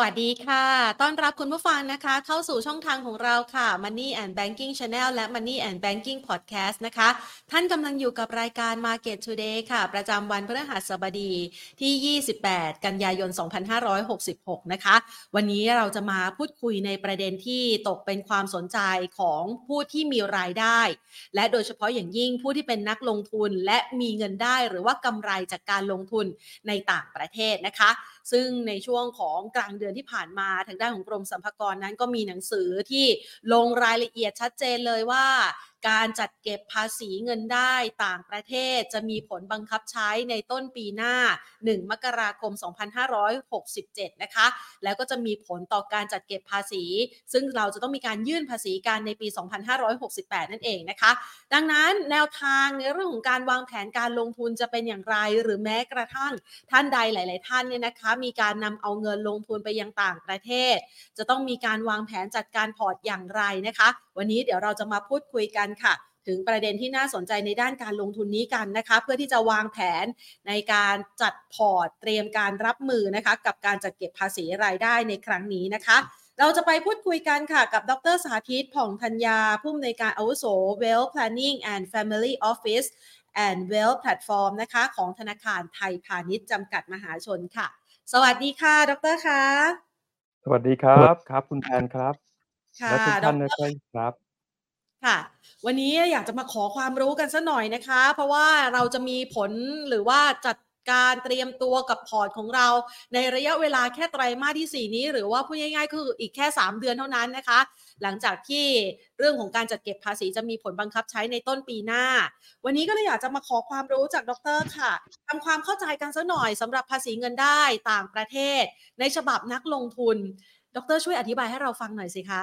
วัสดีค่ะ ต้อนรับคุณผู้ฟังนะคะ เข้าสู่ช่องทางของเราค่ะ Money and Banking Channel และ Money and Banking Podcast นะคะ ท่านกำลังอยู่กับรายการ Market Today ค่ะ ประจำวันพฤหัสบดีที่ 28 กันยายน 2566 นะคะ วันนี้เราจะมาพูดคุยในประเด็นที่ตกเป็นความสนใจของผู้ที่มีรายได้ และโดยเฉพาะอย่างยิ่งผู้ที่เป็นนักลงทุนและมีเงินได้หรือว่ากำไรจากการลงทุนในต่างประเทศนะคะ ซึ่งในช่วงของกลางเดือนที่ผ่านมาทางด้านของกรมสรรพากรนั้นก็มีหนังสือที่ลงรายละเอียดชัดเจนเลยว่า การจัดเก็บภาษีเงินได้ต่างประเทศจะมีผลบังคับใช้ในต้นปีหน้า 1 มกราคม 2567 นะคะ แล้วก็จะมีผลต่อการจัดเก็บภาษี ซึ่งเราจะต้องมีการยื่นภาษีการในปี 2568 นั่นเองนะคะ ดังนั้นแนวทางในเรื่องของการวางแผนการลงทุนจะเป็นอย่างไร หรือแม้กระทั่งท่านใดหลาย ๆ ท่านเนี่ยนะคะ มีการนำเอาเงินลงทุนไปยังต่างประเทศ จะต้องมีการวางแผนจัดการพอร์ตอย่างไรนะคะ วันนี้เดี๋ยวเราจะมาพูดคุยกันค่ะ ถึงประเด็นที่น่าสนใจในด้านการลงทุนนี้กันนะคะ เพื่อที่จะวางแผนในการจัดพอร์ตเตรียมการรับมือนะคะ กับการจัดเก็บภาษีรายได้ในครั้งนี้นะคะเราจะไปพูดคุยกันค่ะกับ ดรสาธิตผ่องธัญญา ผู้อำนวยการอาวุโส Wealth Planning and Family Office and Wealth Platform นะคะ ของธนาคารไทยพาณิชย์จำกัดมหาชนค่ะ สวัสดีค่ะ ดรคะ สวัสดีครับ ครับ คุณแทนครับ ค่ะและทุกท่านดนะร ครับ ค่ะ วันนี้อยากจะมาขอความรู้กันสักหน่อยนะคะ เพราะว่าเราจะมีผลหรือว่าจัดการเตรียมตัวกับพอร์ตของเรา ในระยะเวลาแค่ไตรมาสที่ 4 นี้ หรือว่าพูดง่ายๆ คืออีกแค่ 3 เดือนเท่านั้นนะคะ หลังจากที่เรื่องของการจัดเก็บภาษีจะมีผลบังคับใช้ในต้นปีหน้า วันนี้ก็เลยอยากจะมาขอความรู้จากดรค่ะทำความเข้าใจกันสักหน่อยสำหรับภาษีเงินได้ต่างประเทศ ในฉบับนักลงทุน ดรช่วยอธิบายให้เราฟังหน่อยสิคะ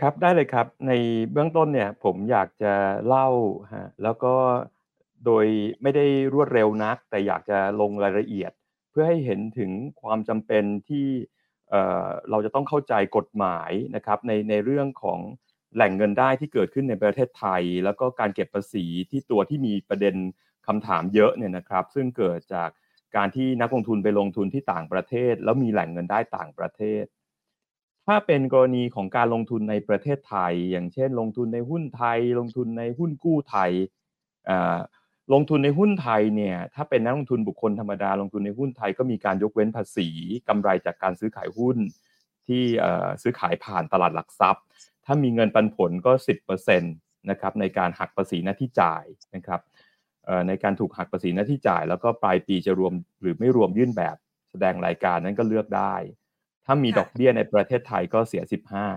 ครับได้เลยครับในเบื้องต้นเนี่ยผมอยากจะเล่าฮะแล้วก็โดยไม่ได้รวดเร็วนัก แต่อยากจะลงรายละเอียด เพื่อให้เห็นถึงความจำเป็นที่เเราจะต้องเข้าใจกฎหมายนะครับในในเรื่องของแหล่งเงินได้ที่เกิดขึ้นในประเทศไทย แล้วก็การเก็บภาษีที่ตัวที่มีประเด็นคำถามเยอะเนี่ยนะครับ ซึ่งเกิดจาก การที่นักลงทุนไปลงทุนที่ต่างประเทศ แล้วมีแหล่งเงินได้ต่างประเทศ ถ้าเป็นกรณีของการลงทุนในประเทศไทย อย่างเช่น ลงทุนในหุ้นไทย ลงทุนในหุ้นกู้ไทยลงทุนในหุ้นไทยเนี่ยถ้าเป็นนักลงทุนบุคคลธรรมดา ลงทุนในหุ้นไทยก็มีการยกเว้นภาษีกำไรจากการซื้อขายหุ้นที่ซื้อขายผ่านตลาดหลักทรัพย์ ถ้ามีเงินปันผลก็ 10%นะครับในการหักภาษีหน้าที่จ่ายนะครับ ในการถูกหักภาษีหน้าที่จ่าย แล้วก็ปลายปีจะรวมหรือไม่รวมยื่นแบบแสดงรายการนั้นก็เลือกได้ ถ้ามีค่ะดอกเบี้ยในประเทศไทยก็เสีย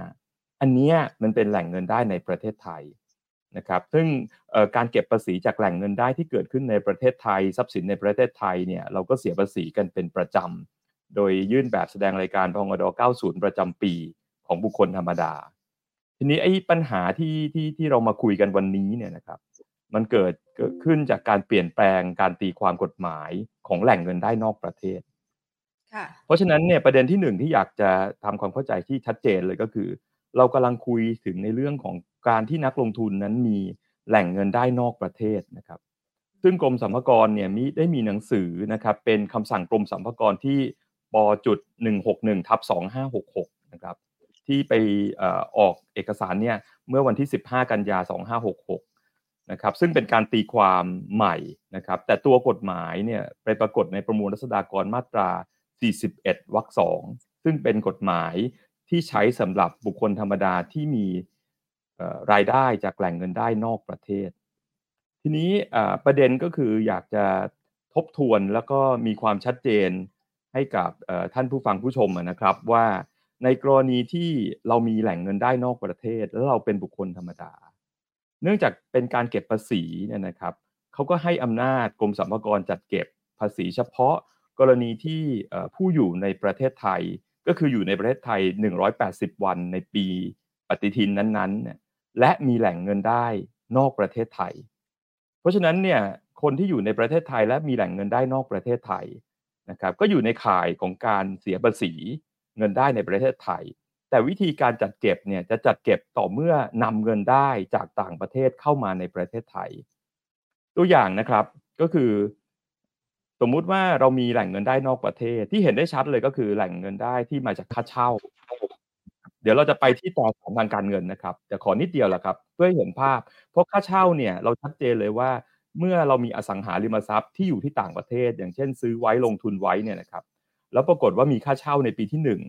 15 อันเนี้ยมันเป็นแหล่งเงินได้ในประเทศไทยนะครับ ซึ่งเอ่อการเก็บภาษีจากแหล่งเงินได้ที่เกิดขึ้นในประเทศไทย ทรัพย์สินในประเทศไทยเนี่ยเราก็เสียภาษีกันเป็นประจำ โดยยื่นแบบแสดงรายการพงด90 ประจำปีของบุคคลธรรมดา ทีนี้ไอ้ปัญหาที่ที่ที่เรามาคุยกันวันนี้เนี่ยนะครับ มันเกิดเกิดขึ้นจากการเปลี่ยนแปลงการตีความกฎหมายของแหล่งเงินได้นอกประเทศค่ะเพราะฉะนั้นเนี่ยประเด็นที่หนึ่งที่อยากจะทำความเข้าใจที่ชัดเจนเลยก็คือ เรากำลังคุยถึงในเรื่องของการที่นักลงทุนนั้นมีแหล่งเงินได้นอกประเทศนะครับ ซึ่งกรมสรรพากรเนี่ยมีได้มีหนังสือนะครับเป็นคำสั่งกรมสรรพากรที่ปจุด161ทับ2566นะครับที่ไปเอ่อออกเอกสารเนี่ยเมื่อวันที่ 15 กันยา 2566 นะครับซึ่งเป็นการตีความใหม่นะครับแต่ตัวกฎหมายเนี่ยไปปรากฏในประมวลรัษฎากรมาตรา 41 วรรคสองซึ่งเป็นกฎหมายที่ใช้สำหรับบุคคลธรรมดาที่มีรายได้จากแหล่งเงินได้นอกประเทศ ทีนี้ประเด็นก็คืออยากจะทบทวนแล้วก็มีความชัดเจนให้กับท่านผู้ฟังผู้ชมนะครับว่าในกรณีที่เรามีแหล่งเงินได้นอกประเทศ แล้วเราเป็นบุคคลธรรมดา เนื่องจากเป็นการเก็บภาษีเนี่ยนะครับเขาก็ให้อำนาจกรมสรรพากรจัดเก็บภาษีเฉพาะกรณีที่ผู้อยู่ในประเทศไทย ก็คืออยู่ในประเทศไทย 180 วันในปีปฏิทินนั้นๆ และมีแหล่งเงินได้นอกประเทศไทย เพราะฉะนั้นเนี่ยคนที่อยู่ในประเทศไทยและมีแหล่งเงินได้นอกประเทศไทยนะครับก็อยู่ในข่ายของการเสียภาษีเงินได้ในประเทศไทย แต่วิธีการจัดเก็บเนี่ยจะจัดเก็บต่อเมื่อนำเงินได้จากต่างประเทศเข้ามาในประเทศไทย ตัวอย่างนะครับก็คือ สมมุติว่าเรามีแหล่งเงินได้นอกประเทศ ที่เห็นได้ชัดเลยก็คือแหล่งเงินได้ที่มาจากค่าเช่า เดี๋ยวเราจะไปที่ต่อของทางการเงินนะครับแต่ขอนิดเดียวแหละครับ เพื่อให้เห็นภาพ เพราะค่าเช่าเนี่ยเราชัดเจนเลยว่าเมื่อเรามีอสังหาริมทรัพย์ที่อยู่ที่ต่างประเทศ อย่างเช่น ซื้อไว้ลงทุนไว้เนี่ยนะครับ แล้วปรากฏว่ามีค่าเช่าในปีที่หนึ่ง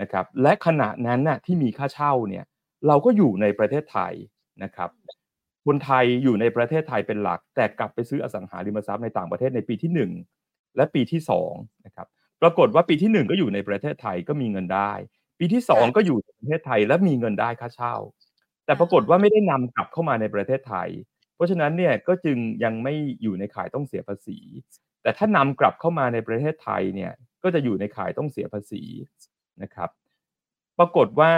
นะครับและขณะนั้นน่ะที่มีค่าเช่าเนี่ยเราก็อยู่ในประเทศไทยนะครับคนไทยอยู่ในประเทศไทยเป็นหลัก แต่กลับไปซื้ออสังหาริมทรัพย์ในต่างประเทศในปีที่ 1 และปีที่2นะครับปรากฏว่าปีที่ 1 ก็อยู่ในประเทศไทยก็มีเงินได้ ปีที่ 2 ก็อยู่ในประเทศไทยและมีเงินได้ค่าเช่า แต่ปรากฏว่าไม่ได้นำกลับเข้ามาในประเทศไทย เพราะฉะนั้นเนี่ยก็จึงยังไม่อยู่ในข่ายต้องเสียภาษี แต่ถ้านำกลับเข้ามาในประเทศไทยเนี่ยก็จะอยู่ในข่ายต้องเสียภาษี นะครับ ปรากฏว่า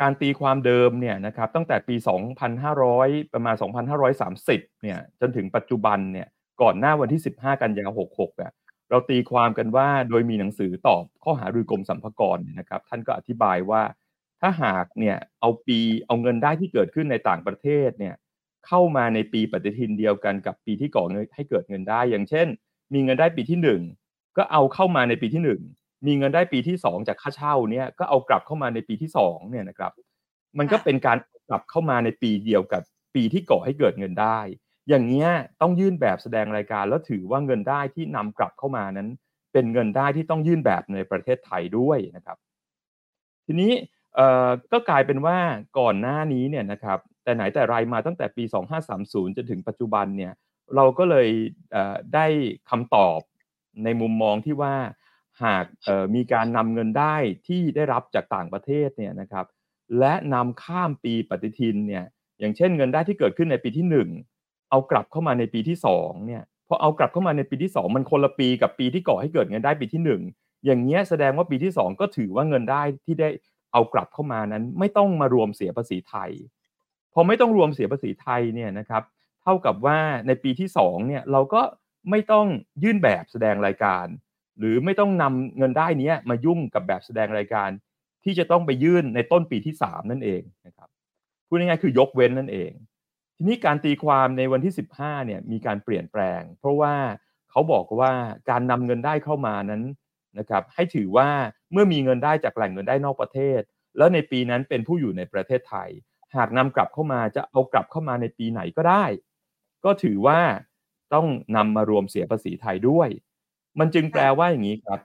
การตีความเดิมเนี่ยนะครับตั้งแต่ปี 2,500 ประมาณ 2,530 เนี่ยจนถึงปัจจุบันเนี่ยก่อนหน้าวันที่ 15 กันยายน 66เนี่ยเราตีความกันว่าโดยมีหนังสือตอบข้อหารือกรมสัมภากรนะครับ ท่านก็อธิบายว่าถ้าหากเนี่ยเอาปีเอาเงินได้ที่เกิดขึ้นในต่างประเทศเนี่ยเข้ามาในปีปฏิทินเดียวกันกับปีที่ก่อเงินให้เกิดเงินได้ อย่างเช่น มีเงินได้ปีที่ 1 ก็เอาเข้ามาในปีที่ 1 มีเงินได้ปีที่ 2 จากค่าเช่าเนี่ยก็เอากลับเข้ามาในปีที่2เนี่ยนะครับ มันก็เป็นการกลับเข้ามาในปีเดียวกับปีที่ก่อให้เกิดเงินได้ อย่างเงี้ยต้องยื่นแบบแสดงรายการแล้วถือว่าเงินได้ที่นำกลับเข้ามานั้น เป็นเงินได้ที่ต้องยื่นแบบในประเทศไทยด้วยนะครับ ทีนี้เอ่อก็กลายเป็นว่าก่อนหน้านี้เนี่ยนะครับแต่ไหนแต่ไรมาตั้งแต่ปี 2530 จนถึงปัจจุบันเนี่ยเราก็เลยเได้คำตอบในมุมมองที่ว่า หากมีการนำเงินได้ที่ได้รับจากต่างประเทศเนี่ยนะครับและนำข้ามปีปฏิทินเนี่ยอย่างเช่นเงินได้ที่เกิดขึ้นในปีที่ 1 เอากลับเข้ามาในปีที่2เนี่ยพอเอากลับเข้ามาในปีที่ 2 มันคนละปีกับปีที่ก่อให้เกิดเงินได้ปีที่ 1 อย่างเงี้ยแสดงว่าปีที่ 2 ก็ถือว่าเงินได้ที่ได้เอากลับเข้ามานั้น ไม่ต้องมารวมเสียภาษีไทย พอไม่ต้องรวมเสียภาษีไทยเนี่ยนะครับเท่ากับว่าในปีที่2เนี่ยเราก็ไม่ต้องยื่นแบบแสดงรายการ หรือไม่ต้องนำเงินได้นี้มายุ่งกับแบบแสดงรายการที่จะต้องไปยื่นในต้นปีที่ 3 นั่นเองนะครับพูดง่ายๆคือยกเว้นนั่นเอง ทีนี้การตีความในวันที่ 15เนี่ยมีการเปลี่ยนแปลง เพราะว่าเขาบอกว่าการนำเงินได้เข้ามานั้นนะครับให้ถือว่าเมื่อมีเงินได้จากแหล่งเงินได้นอกประเทศ แล้วในปีนั้นเป็นผู้อยู่ในประเทศไทย หากนำกลับเข้ามาจะเอากลับเข้ามาในปีไหนก็ได้ ก็ถือว่าต้องนำมารวมเสียภาษีไทยด้วย มันจึงแปลว่าอย่างนี้ครับ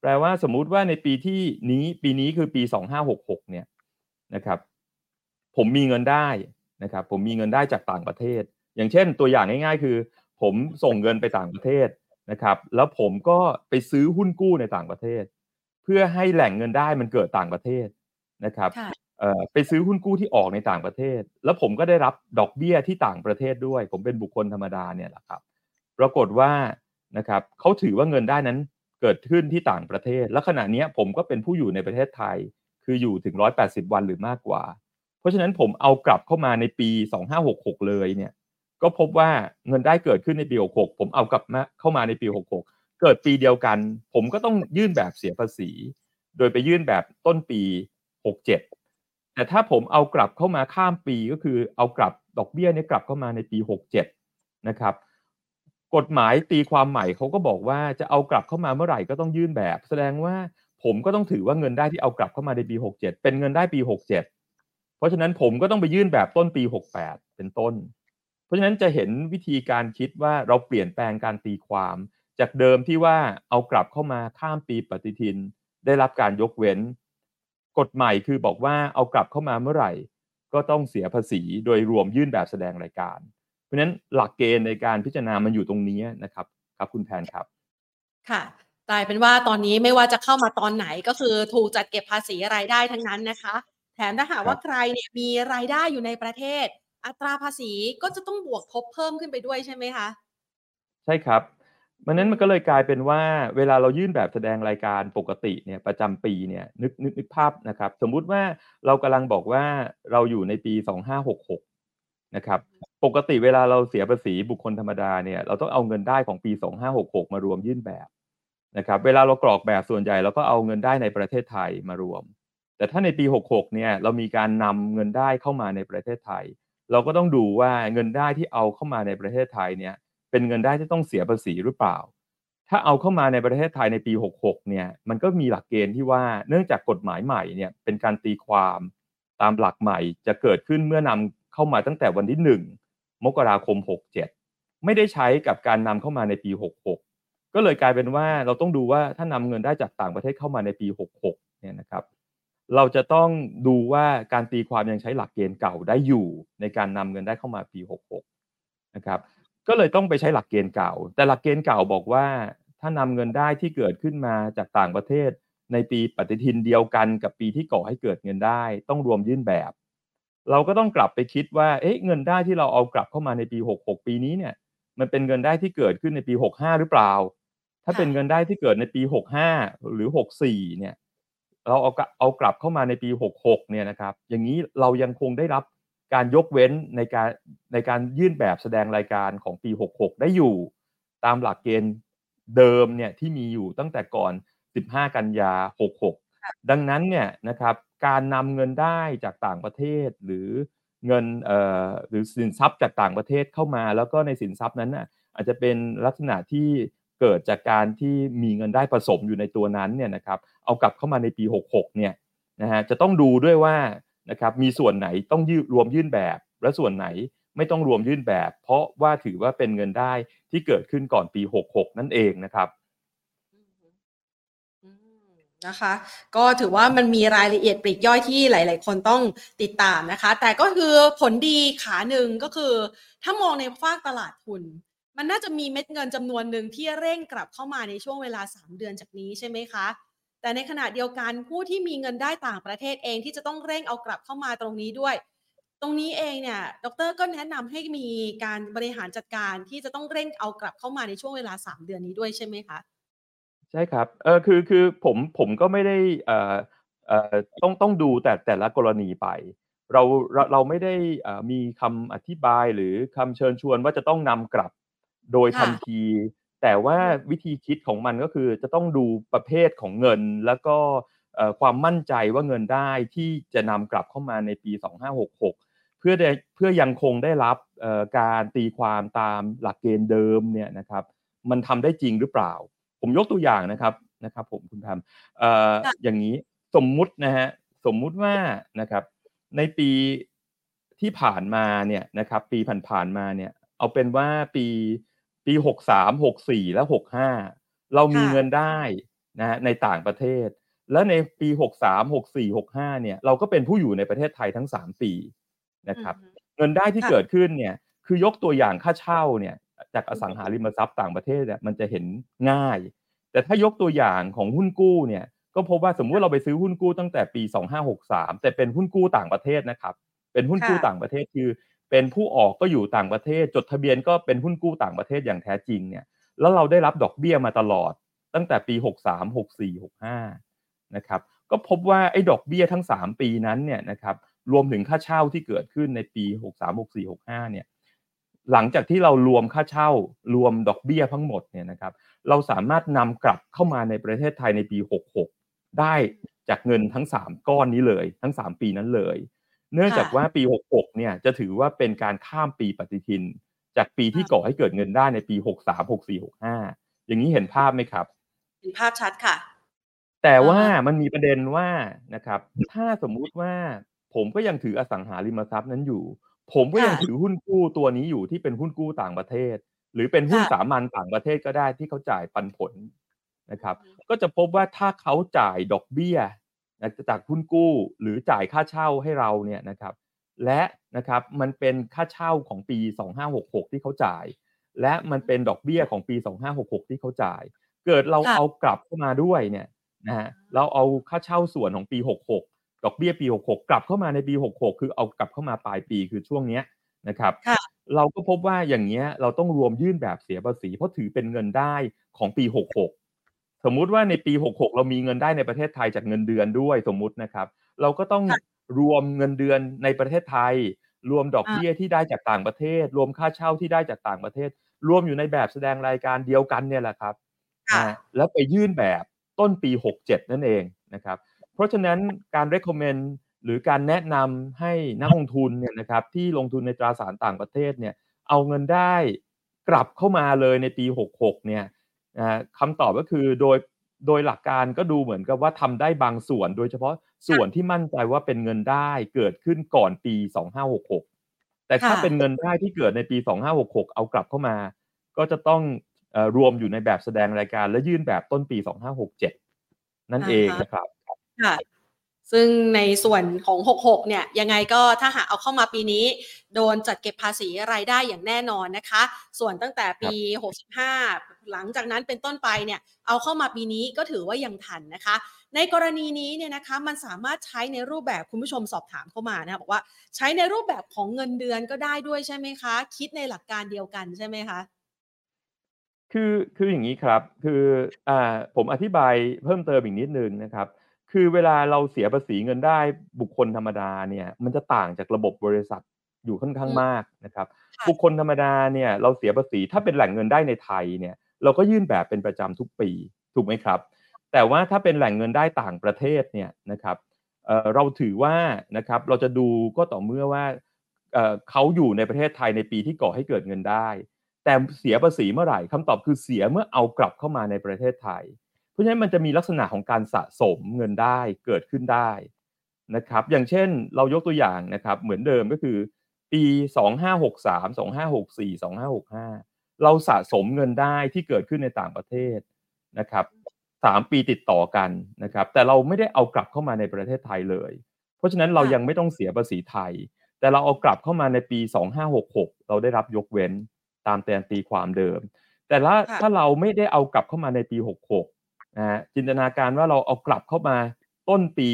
แปลว่าสมมุติว่าในปีที่นี้ปีนี้คือปีสองห้าหกหกเนี่ยนะครับ ผมมีเงินได้นะครับ ผมมีเงินได้จากต่างประเทศ อย่างเช่นตัวอย่างง่าย ๆ คือ ผมส่งเงินไปต่างประเทศนะครับ แล้วผมก็ไปซื้อหุ้นกู้ในต่างประเทศ เพื่อให้แหล่งเงินได้มันเกิดต่างประเทศนะครับไปซื้อหุ้นกู้ที่ออกในต่างประเทศ แล้วผมก็ได้รับดอกเบี้ยที่ต่างประเทศด้วย ผมเป็นบุคคลธรรมดาเนี่ยแหละครับ ปรากฏว่า นะครับเขาถือว่าเงินได้นั้นเกิดขึ้นที่ต่างประเทศ และขณะนี้ผมก็เป็นผู้อยู่ในประเทศไทย คืออยู่ถึง 180 วันหรือมากกว่า เพราะฉะนั้นผมเอากลับเข้ามาในปี 2566 เลยเนี่ยก็พบว่าเงินได้เกิดขึ้นในปี 66 ผมเอากลับมาเข้ามาในปี 66 เกิดปีเดียวกัน ผมก็ต้องยื่นแบบเสียภาษี โดยไปยื่นแบบต้นปี 67 แต่ถ้าผมเอากลับเข้ามาข้ามปีก็คือเอากลับดอกเบี้ยเนี่ยกลับเข้ามาในปี 67 นะครับ กฎหมายตีความใหม่เขาก็บอกว่าจะเอากลับเข้ามาเมื่อไหร่ก็ต้องยื่นแบบ แสดงว่าผมก็ต้องถือว่าเงินได้ที่เอากลับเข้ามาในปี 67 เป็นเงินได้ปี 67 เพราะฉะนั้นผมก็ต้องไปยื่นแบบต้นปี 68 เป็นต้น เพราะฉะนั้นจะเห็นวิธีการคิดว่าเราเปลี่ยนแปลงการตีความ จากเดิมที่ว่าเอากลับเข้ามาข้ามปีปฏิทิน ได้รับการยกเว้น กฎใหม่คือบอกว่าเอากลับเข้ามาเมื่อไหร่ ก็ต้องเสียภาษีโดยรวมยื่นแบบแสดงรายการ เพราะฉะนั้นหลักเกณฑ์ในการพิจารณามันอยู่ตรงนี้นะครับครับคุณแทนครับ ค่ะกลายเป็นว่าตอนนี้ไม่ว่าจะเข้ามาตอนไหนก็คือถูกจัดเก็บภาษีรายได้ทั้งนั้นนะคะ แถมถ้าหากว่าใครเนี่ยมีรายได้อยู่ในประเทศ อัตราภาษีก็จะต้องบวกทบเพิ่มขึ้นไปด้วยใช่ไหมคะ ใช่ครับมันนั้นมันก็เลยกลายเป็นว่าเวลาเรายื่นแบบแสดงรายการปกติเนี่ยประจำปีเนี่ยนึกนึกนึกภาพนะครับ สมมุติว่าเรากำลังบอกว่าเราอยู่ในปี 2566 นะครับ ปกติเวลาเราเสียภาษีบุคคลธรรมดาเนี่ยเราต้องเอาเงินได้ของปี 2566 มารวมยื่นแบบนะครับเวลาเรากรอกแบบส่วนใหญ่เราก็เอาเงินได้ในประเทศไทยมารวม แต่ถ้าในปี 66 เนี่ยเรามีการนำเงินได้เข้ามาในประเทศไทย เราก็ต้องดูว่าเงินได้ที่เอาเข้ามาในประเทศไทยเนี่ยเป็นเงินได้ที่ต้องเสียภาษีหรือเปล่า ถ้าเอาเข้ามาในประเทศไทยในปี 66 เนี่ยมันก็มีหลักเกณฑ์ที่ว่าเนื่องจากกฎหมายใหม่เนี่ยเป็นการตีความตามหลักใหม่จะเกิดขึ้นเมื่อนำเข้ามาตั้งแต่วันที่1 มกราคม 67 ไม่ได้ใช้กับการนำเข้ามาในปี 66 ก็เลยกลายเป็นว่าเราต้องดูว่าถ้านำเงินได้จากต่างประเทศเข้ามาในปี 66 เนี่ยนะครับ เราจะต้องดูว่าการตีความยังใช้หลักเกณฑ์เก่าได้อยู่ในการนำเงินได้เข้ามาปี 66 นะครับ ก็เลยต้องไปใช้หลักเกณฑ์เก่า แต่หลักเกณฑ์เก่าบอกว่า ถ้านำเงินได้ที่เกิดขึ้นมาจากต่างประเทศในปีปฏิทินเดียวกันกับปีที่ก่อให้เกิดเงินได้ ต้องรวมยื่นแบบ เราก็ต้องกลับไปคิดว่าเอ๊ะเงินได้ที่เราเอากลับเข้ามาในปี 66 ปีนี้เนี่ย มันเป็นเงินได้ที่เกิดขึ้นในปี 65 หรือเปล่า ถ้าเป็นเงินได้ที่เกิดในปี 65 หรือ 64 เนี่ย เราเอาเอากลับเข้ามาในปี 66 เนี่ยนะครับ อย่างนี้เรายังคงได้รับการยกเว้นในการในการยื่นแบบแสดงรายการของปี 66 ได้อยู่ ตามหลักเกณฑ์เดิมเนี่ยที่มีอยู่ตั้งแต่ก่อน 15 กันยา 66 ดังนั้นเนี่ยนะครับ การนำเงินได้จากต่างประเทศ หรือเงินเอ่อหรือสินทรัพย์จากต่างประเทศเข้ามา แล้วก็ในสินทรัพย์นั้นน่ะอาจจะเป็นลักษณะที่เกิดจากการที่มีเงินได้ผสมอยู่ในตัวนั้นเนี่ยนะครับเอากลับเข้ามาในปี 66เนี่ยนะฮะจะต้องดูด้วยว่านะครับมีส่วนไหนต้องยืรวมยื่นแบบ และส่วนไหนไม่ต้องรวมยื่นแบบ เพราะว่าถือว่าเป็นเงินได้ที่เกิดขึ้นก่อนปี 66 นั่นเองนะครับ นะคะ ก็ถือว่ามันมีรายละเอียดปลีกย่อยที่หลาย ๆ คนต้องติดตามนะคะ แต่ก็คือผลดีขาหนึ่งก็คือ ถ้ามองในภาคตลาดทุน มันน่าจะมีเม็ดเงินจำนวนหนึ่งที่เร่งกลับเข้ามาในช่วงเวลา 3 เดือนจากนี้ใช่ไหมคะแต่ในขณะเดียวกันผู้ที่มีเงินได้ต่างประเทศเองที่จะต้องเร่งเอากลับเข้ามาตรงนี้ด้วย ตรงนี้เองเนี่ยดรก็แนะนำให้มีการบริหารจัดการที่จะต้องเร่งเอากลับเข้ามาในช่วงเวลา 3 เดือนนี้ด้วยใช่ไหมคะ ใช่ครับเออคือคือผมผมก็ไม่ได้เอ่อเอ่อต้องต้องดูแต่แต่ละกรณีไป เราเราเราไม่ได้อ่ามีคำอธิบายหรือคำเชิญชวนว่าจะต้องนำกลับโดยทันที แต่ว่าวิธีคิดของมันก็คือจะต้องดูประเภทของเงิน แล้วก็เอ่อความมั่นใจว่าเงินได้ที่จะนำกลับเข้ามาในปี 2566 เพื่อได้เพื่อยังคงได้รับเอ่อการตีความตามหลักเกณฑ์เดิมเนี่ยนะครับ มันทำได้จริงหรือเปล่า ผมยกตัวอย่างนะครับนะครับ ผมคุณทำเอ่ออย่างนี้สมมุตินะฮะสมมุติว่านะครับ ในปีที่ผ่านมาเนี่ยนะครับ ปีผ่านๆมาเนี่ย เอาเป็นว่าปีปีหกสามหกสี่และหกห้าเรามีเงินได้นะฮะในต่างประเทศ แล้วในปีหกสามหกสี่หกห้าเนี่ย เราก็เป็นผู้อยู่ในประเทศไทยทั้งสามปีนะครับ เงินได้ที่เกิดขึ้นเนี่ยคือยกตัวอย่างค่าเช่าเนี่ย จากอสังหาริมทรัพย์ต่างประเทศเนี่ยมันจะเห็นง่าย แต่ถ้ายกตัวอย่างของหุ้นกู้เนี่ยก็พบว่าสมมุติเราไปซื้อหุ้นกู้ตั้งแต่ปี 2563 แต่เป็นหุ้นกู้ต่างประเทศนะครับ เป็นหุ้นกู้ต่างประเทศคือ เป็นผู้ออกก็อยู่ต่างประเทศ จดทะเบียนก็เป็นหุ้นกู้ต่างประเทศอย่างแท้จริงเนี่ยแล้วเราได้รับดอกเบี้ยมาตลอดตั้งแต่ปี 63 64 65 นะครับก็พบว่าไอ้ดอกเบี้ยทั้ง 3 ปีนั้นเนี่ยนะครับรวมถึงค่าเช่าที่เกิดขึ้นในปี 63 64 65 เนี่ย หลังจากที่เรารวมค่าเช่ารวมดอกเบี้ยทั้งหมดเนี่ยนะครับเราสามารถนำกลับเข้ามาในประเทศไทยในปี 66 ได้จากเงินทั้ง 3 ก้อนนี้เลย ทั้ง 3 ปีนั้นเลย เนื่องจากว่าปี 66 เนี่ยจะถือว่าเป็นการข้ามปีปฏิทิน จากปีที่ก่อให้เกิดเงินได้ในปี 63 64 65 อย่างนี้เห็นภาพไหมครับ เห็นภาพชัดค่ะ แต่ว่ามันมีประเด็นว่านะครับ ถ้าสมมุติว่าผมก็ยังถืออสังหาริมทรัพย์นั้นอยู่ ผมก็ยังถือหุ้นกู้ตัวนี้อยู่ที่เป็นหุ้นกู้ต่างประเทศ หรือเป็นหุ้นสามัญต่างประเทศก็ได้ที่เขาจ่ายปันผลนะครับ ก็จะพบว่าถ้าเขาจ่ายดอกเบี้ยจากหุ้นกู้หรือจ่ายค่าเช่าให้เราเนี่ยนะครับ และนะครับมันเป็นค่าเช่าของปี 2566 ที่เขาจ่าย และมันเป็นดอกเบี้ยของปี 2566 ที่เขาจ่าย เกิดเราเอากลับเข้ามาด้วยเนี่ยนะฮะเราเอาค่าเช่าส่วนของปี 66 ดอกเบี้ยปี 66 กลับเข้ามาในปี 66 คือเอากลับเข้ามาปลายปีคือช่วงเนี้ยนะครับ เราก็พบว่าอย่างเงี้ยเราต้องรวมยื่นแบบเสียภาษี เพราะถือเป็นเงินได้ของปี 66 สมมุติว่าในปี 66 เรามีเงินได้ในประเทศไทยจากเงินเดือนด้วยสมมุตินะครับ เราก็ต้องรวมเงินเดือนในประเทศไทย รวมดอกเบี้ยที่ได้จากต่างประเทศ รวมค่าเช่าที่ได้จากต่างประเทศ รวมอยู่ในแบบแสดงรายการเดียวกันเนี่ยแหละครับแล้วไปยื่นแบบต้นปี 67 นั่นเองนะครับ เพราะฉะนั้นการ recommend หรือการแนะนำให้นักลงทุนเนี่ยนะครับที่ลงทุนในตราสารต่างประเทศเนี่ยเอาเงินได้กลับเข้ามาเลยในปี 66 เนี่ยคำตอบก็คือโดยโดยหลักการก็ดูเหมือนกับว่าทำได้บางส่วน โดยเฉพาะส่วนที่มั่นใจว่าเป็นเงินได้เกิดขึ้นก่อนปี 2566 แต่ถ้าเป็นเงินได้ที่เกิดในปี 2566 เอากลับเข้ามา ก็จะต้องรวมอยู่ในแบบแสดงรายการและยื่นแบบต้นปี 2567 นั่นเองนะครับ ค่ะซึ่งในส่วนของ 66 เนี่ย ยังไงก็ถ้าหากเอาเข้ามาปีนี้ โดนจัดเก็บภาษีรายได้อย่างแน่นอนนะคะ ส่วนตั้งแต่ปี 65 หลังจากนั้นเป็นต้นไปเนี่ย เอาเข้ามาปีนี้ก็ถือว่ายังทันนะคะ ในกรณีนี้เนี่ยนะคะ มันสามารถใช้ในรูปแบบคุณผู้ชมสอบถามเข้ามานะบอกว่าใช้ในรูปแบบของเงินเดือนก็ได้ด้วยใช่ไหมคะ คิดในหลักการเดียวกันใช่ไหมคะคือคืออย่างนี้ครับ คืออ่าผมอธิบายเพิ่มเติมอีกนิดนึงนะครับ คือเวลาเราเสียภาษีเงินได้บุคคลธรรมดาเนี่ยมันจะต่างจากระบบบริษัทอยู่ค่อนข้างมากนะครับ บุคคลธรรมดาเนี่ยเราเสียภาษีถ้าเป็นแหล่งเงินได้ในไทยเนี่ยเราก็ยื่นแบบเป็นประจำทุกปีถูกไหมครับ แต่ว่าถ้าเป็นแหล่งเงินได้ต่างประเทศเนี่ยนะครับเราถือว่านะครับเราจะดูก็ต่อเมื่อว่าเขาอยู่ในประเทศไทยในปีที่ก่อให้เกิดเงินได้ แต่เสียภาษีเมื่อไหร่คำตอบคือเสียเมื่อเอากลับเข้ามาในประเทศไทย ราะฉะนั้นมันจะมีลักษณะของการสะสมเงินได้เกิดขึ้นได้นะครับ อย่างเช่นเรายกตัวอย่างนะครับ เหมือนเดิมก็คือ ปี 2563 2564 2565 เราสะสมเงินได้ที่เกิดขึ้นในต่างประเทศนะครับสามปีติดต่อกันนะครับ แต่เราไม่ได้เอากลับเข้ามาในประเทศไทยเลย เพราะฉะนั้นเรายังไม่ต้องเสียภาษีไทย แต่เราเอากลับเข้ามาในปี 2566 เราได้รับยกเว้นตามแตนตีความเดิม แต่ละถ้าเราไม่ได้เอากลับเข้ามาในปี 66 นะจินตนาการว่าเราเอากลับเข้ามาต้นปี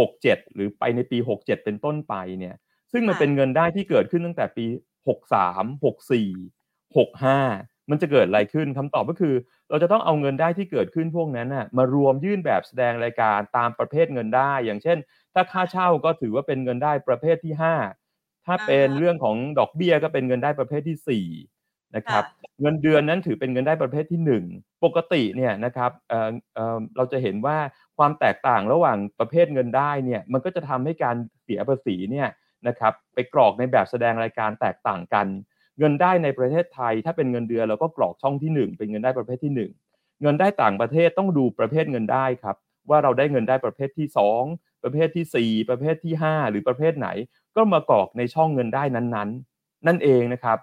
67 หรือไปในปี 67 เป็นต้นไปเนี่ยซึ่งมันเป็นเงินได้ที่เกิดขึ้นตั้งแต่ปี 63 64 65 มันจะเกิดอะไรขึ้นคำตอบก็คือ เราจะต้องเอาเงินได้ที่เกิดขึ้นพวกนั้นน่ะมารวมยื่นแบบแสดงรายการตามประเภทเงินได้ อย่างเช่น ถ้าค่าเช่าก็ถือว่าเป็นเงินได้ประเภทที่ 5 ถ้าเป็นเรื่องของดอกเบี้ยก็เป็นเงินได้ประเภทที่ 4 นะครับ เงินเดือนนั้นถือเป็นเงินได้ประเภทที่ 1 ปกติเนี่ยนะครับเเราจะเห็นว่าความแตกต่างระหว่างประเภทเงินได้เนี่ยมันก็จะทำให้การเสียภาษีเนี่ยนะครับไปกรอกในแบบแสดงรายการแตกต่างกัน เงินได้ในประเทศไทย ถ้าเป็นเงินเดือนเราก็กรอกช่องที่ 1 เป็นเงินได้ประเภทที่ 1 เงินได้ต่างประเทศต้องดูประเภทเงินได้ครับ ว่าเราได้เงินได้ประเภทที่ 2 ประเภทที่ 4 ประเภทที่ 5 หรือประเภทไหน ก็มากรอกในช่องเงินได้นั้นๆ นั่นเองนะครับ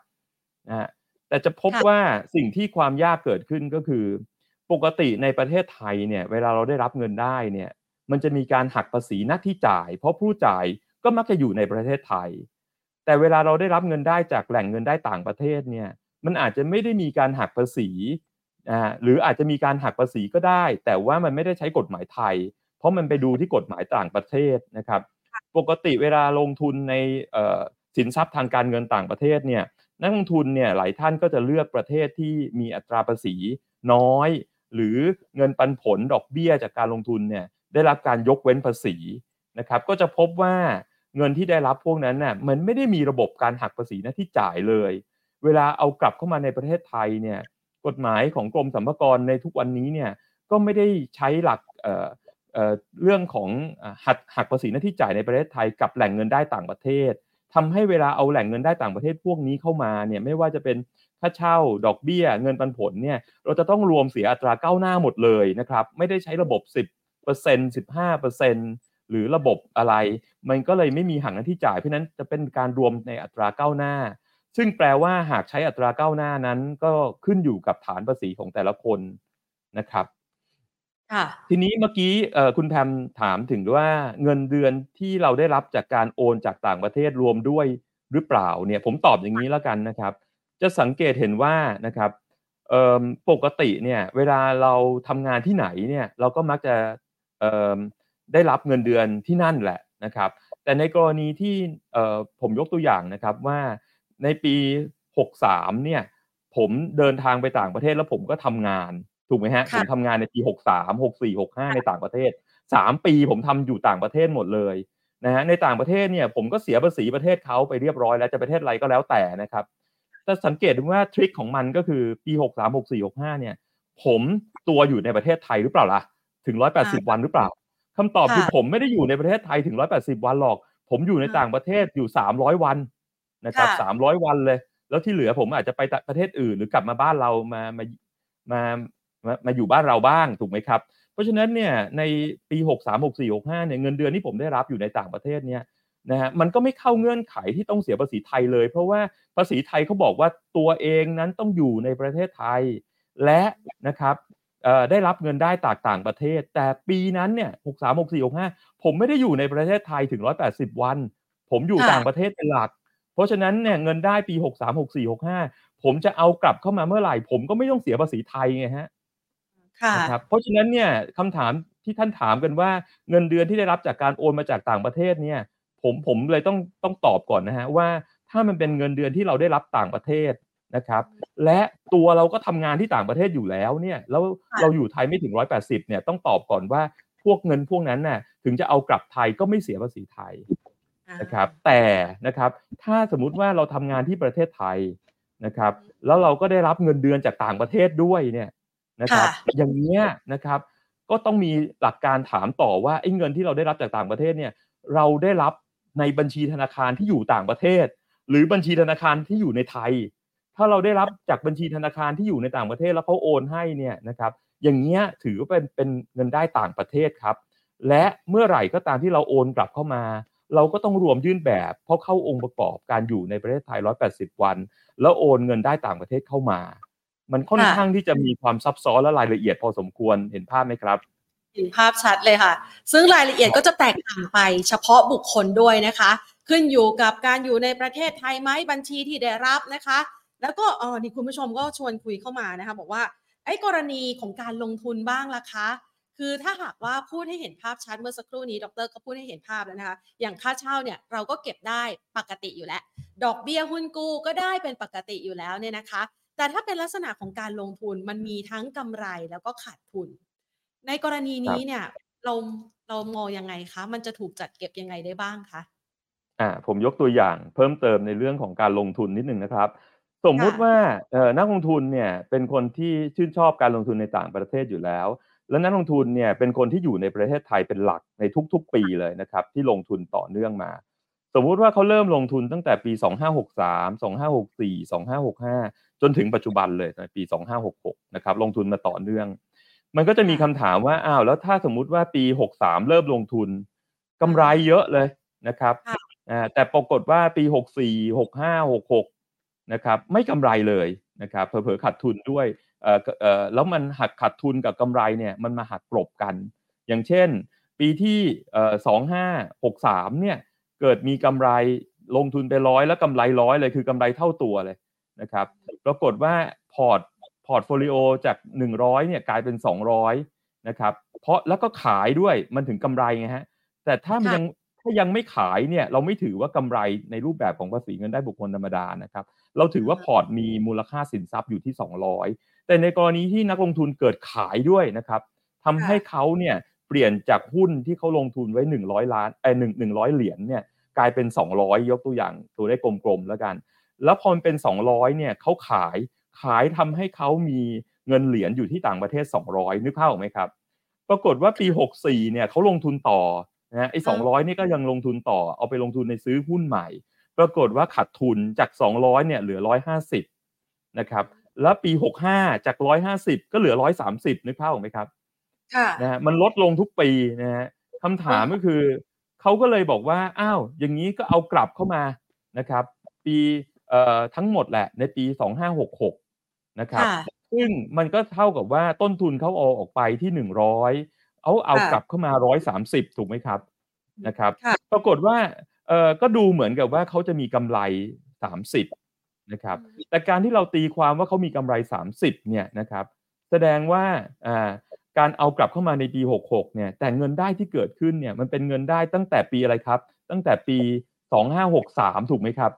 นะ แต่จะพบว่าสิ่งที่ความยากเกิดขึ้นก็คือ ปกติในประเทศไทยเนี่ยเวลาเราได้รับเงินได้เนี่ยมันจะมีการหักภาษีหน้าที่จ่าย เพราะผู้จ่ายก็มักจะอยู่ในประเทศไทย แต่เวลาเราได้รับเงินได้จากแหล่งเงินได้ต่างประเทศเนี่ยมันอาจจะไม่ได้มีการหักภาษีอ่าหรืออาจจะมีการหักภาษีก็ได้ แต่ว่ามันไม่ได้ใช้กฎหมายไทย เพราะมันไปดูที่กฎหมายต่างประเทศนะครับ ปกติเวลาลงทุนในสินทรัพย์ทางการเงินต่างประเทศเนี่ย นักลงทุนเนี่ยหลายท่านก็จะเลือกประเทศที่มีอัตราภาษีน้อย หรือเงินปันผลดอกเบี้ยจากการลงทุนเนี่ยได้รับการยกเว้นภาษีนะครับ ก็จะพบว่าเงินที่ได้รับพวกนั้นน่ะมันไม่ได้มีระบบการหักภาษีหน้าที่จ่ายเลย เวลาเอากลับเข้ามาในประเทศไทยเนี่ยกฎหมายของกรมสรรพากรในทุกวันนี้เนี่ยก็ไม่ได้ใช้หลักเเรื่องของหักหักภาษีหน้าที่จ่ายในประเทศไทยกับแหล่งเงินได้ต่างประเทศ ทำให้เวลาเอาแหล่งเงินได้ต่างประเทศพวกนี้เข้ามาเนี่ยไม่ว่าจะเป็นค่าเช่า ดอกเบี้ย เงินปันผลเนี่ยเราจะต้องรวมเสียอัตราก้าวหน้าหมดเลยนะครับไม่ได้ใช้ระบบ 10% 15%หรือระบบอะไร มันก็เลยไม่มีหักหน้าที่จ่ายเพราะนั้นจะเป็นการรวมในอัตราก้าวหน้า ซึ่งแปลว่าหากใช้อัตราก้าวหน้านั้น ก็ขึ้นอยู่กับฐานภาษีของแต่ละคนนะครับ ทีนี้เมื่อกี้คุณแพมถามถึงว่าเงินเดือนที่เราได้รับจากการโอนจากต่างประเทศรวมด้วยหรือเปล่าเนี่ยผมตอบอย่างนี้แล้วกันนะครับ จะสังเกตเห็นว่านะครับปกติเนี่ยเวลาเราทำงานที่ไหนเนี่ยเราก็มักจะได้รับเงินเดือนที่นั่นแหละนะครับ แต่ในกรณีที่ผมยกตัวอย่างนะครับว่าในปี 63เนี่ยผมเดินทางไปต่างประเทศแล้วผมก็ทำงาน ถูกไหมฮะผมทำงานในปีหกสามหกสี่หกห้าในต่างประเทศสามปีผมทำอยู่ต่างประเทศหมดเลยนะฮะในต่างประเทศเนี่ยผมก็เสียภาษีประเทศเขาไปเรียบร้อยแล้วจะประเทศอะไรก็แล้วแต่นะครับแต่สังเกตดูว่าทริคของมันก็คือปีหกสามหกสี่หกห้าเนี่ย ผมตัวอยู่ในประเทศไทยหรือเปล่าล่ะถึงร้อยแปดสิบวันหรือเปล่าคำตอบคือผมไม่ได้อยู่ในประเทศไทยถึงร้อยแปดสิบวันหรอก ผมอยู่ในต่างประเทศอยู่สามร้อยวันนะครับสามร้อยวันเลย แล้วที่เหลือผมอาจจะไปประเทศอื่นหรือกลับมาบ้านเรามามามา มามาอยู่บ้านเราบ้างถูกไหมครับ เพราะฉะนั้นเนี่ยในปี 63 64 65เนี่ยเงินเดือนที่ผมได้รับอยู่ในต่างประเทศเนี่ยนะฮะมันก็ไม่เข้าเงื่อนไขที่ต้องเสียภาษีไทยเลย เพราะว่าภาษีไทยเขาบอกว่าตัวเองนั้นต้องอยู่ในประเทศไทย และนะครับได้รับเงินได้จากต่างประเทศ แต่ปีนั้นเนี่ย63 64 65ผมไม่ได้อยู่ในประเทศไทยถึง180วัน ผมอยู่ต่างประเทศเป็นหลัก เพราะฉะนั้นเนี่ยเงินได้ปี63 64 65ผมจะเอากลับเข้ามาเมื่อไหร่ ผมก็ไม่ต้องเสียภาษีไทยไงฮะ นะครับเพราะฉะนั้นเนี่ยคำถามที่ท่านถามกันว่าเงินเดือนที่ได้รับจากการโอนมาจากต่างประเทศเนี่ยผมผมเลยต้องต้องตอบก่อนนะฮะว่าถ้ามันเป็นเงินเดือนที่เราได้รับต่างประเทศนะครับและตัวเราก็ทำงานที่ต่างประเทศอยู่แล้วเนี่ยแล้วเราอยู่ไทยไม่ถึงร้อยแปดสิบเนี่ยต้องตอบก่อนว่าพวกเงินพวกนั้นน่ะถึงจะเอากลับไทยก็ไม่เสียภาษีไทยนะครับแต่นะครับถ้าสมมุติว่าเราทำงานที่ประเทศไทยนะครับแล้วเราก็ได้รับเงินเดือนจากต่างประเทศด้วยเนี่ย นะครับ อย่างเนี้ยนะครับ ก็ต้องมีหลักการถามต่อว่าไอ้เงินที่เราได้รับจากต่างประเทศเนี่ยเราได้รับในบัญชีธนาคารที่อยู่ต่างประเทศ หรือบัญชีธนาคารที่อยู่ในไทย ถ้าเราได้รับจากบัญชีธนาคารที่อยู่ในต่างประเทศแล้วเขาโอนให้เนี่ยนะครับอย่างเงี้ยถือว่าเป็นเป็นเงินได้ต่างประเทศครับ และเมื่อไหร่ก็ตามที่เราโอนกลับเข้ามา เราก็ต้องรวมยื่นแบบ เพราะเข้าองค์ประกอบการอยู่ในประเทศไทย 180 วัน แล้วโอนเงินได้ต่างประเทศเข้ามา มันค่อนข้างที่จะมีความซับซ้อนและรายละเอียดพอสมควรเห็นภาพไหมครับเห็นภาพชัดเลยค่ะ ซึ่งรายละเอียดก็จะแตกต่างไปเฉพาะบุคคลด้วยนะคะ ขึ้นอยู่กับการอยู่ในประเทศไทยไหมบัญชีที่ได้รับนะคะ แล้วก็อ๋อนี่คุณผู้ชมก็ชวนคุยเข้ามานะคะ บอกว่าไอ้กรณีของการลงทุนบ้างล่ะคะ คือถ้าหากว่าพูดให้เห็นภาพชัดเมื่อสักครู่นี้ดรก็พูดให้เห็นภาพแล้วนะคะ อย่างค่าเช่าเนี่ยเราก็เก็บได้ปกติอยู่แล้ว ดอกเบี้ยหุ้นกู้ก็ได้เป็นปกติอยู่แล้วเนี่ยนะคะ แต่ถ้าเป็นลักษณะของการลงทุนมันมีทั้งกำไรแล้วก็ขาดทุน ในกรณีนี้เนี่ยเราเรามองยังไงคะ มันจะถูกจัดเก็บยังไงได้บ้างคะอ่าผมยกตัวอย่างเพิ่มเติมในเรื่องของการลงทุนนิดหนึ่งนะครับ สมมุติว่าเอ่อนักลงทุนเนี่ยเป็นคนที่ชื่นชอบการลงทุนในต่างประเทศอยู่แล้ว แล้วนักลงทุนเนี่ยเป็นคนที่อยู่ในประเทศไทยเป็นหลักในทุก ๆ ปีเลยนะครับ ที่ลงทุนต่อเนื่องมา สมมุติว่าเขาเริ่มลงทุนตั้งแต่ปี 2563 2564 2565 จนถึงปัจจุบันเลยในปี 2566 นะครับ ลงทุนมาต่อเนื่อง มันก็จะมีคำถามว่าอ้าวแล้วถ้าสมมุติว่าปีหกสามเริ่มลงทุนกำไรเยอะเลยนะครับอ่าแต่ปรากฏว่าปีหกสี่หกห้าหกหกนะครับ ไม่กำไรเลยนะครับเผลอๆขาดทุนด้วยเอ่อเอ่อแล้วมันหักขาดทุนกับกำไรเนี่ยมันมาหักกลบกัน อย่างเช่น ปีที่เอ่อสองห้าหกสามเนี่ยเกิดมีกำไรลงทุนไปร้อยแล้วกำไรร้อยเลยคือกำไรเท่าตัวเลย นะครับปรากฏว่าพอร์ตพอร์ต portfolio จาก 100เนี่ยกลายเป็น 200นะครับเพราะแล้วก็ขายด้วยมันถึงกำไรไงฮะแต่ถ้ามันยังถ้ายังไม่ขายเนี่ยเราไม่ถือว่ากำไรในรูปแบบของภาษีเงินได้บุคคลธรรมดานะครับเราถือว่าพอร์ตมีมูลค่าสินทรัพย์อยู่ที่ 200 แต่ในกรณีที่นักลงทุนเกิดขายด้วยนะครับทำให้เขาเนี่ยเปลี่ยนจากหุ้นที่เขาลงทุนไว้ 100 ล้านเออหนึ่งหนึ่งร้อยเหรียญเนี่ยกลายเป็น 200 ยกตัวอย่างตัวได้กลมๆแล้วกัน แล้วพอมันเป็น 200เนี่ยเขาขายขายทำให้เขามีเงินเหรียญอยู่ที่ต่างประเทศ 200นึกภาพออกไหมครับ ปรากฏว่าปี 64เนี่ยเขาลงทุนต่อนะไอ้200นี่ก็ยังลงทุนต่อเอาไปลงทุนในซื้อหุ้นใหม่ ปรากฏว่าขาดทุนจาก 200เนี่ยเหลือ 150นะครับแล้วปี 65 จาก 150 ก็เหลือ 130นึกภาพออกไหมครับนะฮะมันลดลงทุกปีนะฮะคำถามก็คือเขาก็เลยบอกว่าอ้าวอย่างนี้ก็เอากลับเข้ามานะครับ ปีเอ่อ ทั้งหมดแหละในปี 2566 นะครับ ซึ่งมันก็เท่ากับว่าต้นทุนเขาเอาออกไปที่ 100 เอาเอากลับเข้ามา 130 ถูกไหมครับนะครับ ปรากฏว่าเอ่อก็ดูเหมือนกับว่าเขาจะมีกำไร 30 นะครับ แต่การที่เราตีความว่าเขามีกำไร 30 เนี่ยนะครับ แสดงว่าอ่าการเอากลับเข้ามาในปี 66 เนี่ย แต่เงินได้ที่เกิดขึ้นเนี่ย มันเป็นเงินได้ตั้งแต่ปีอะไรครับ ตั้งแต่ปี 2563 ถูกไหมครับ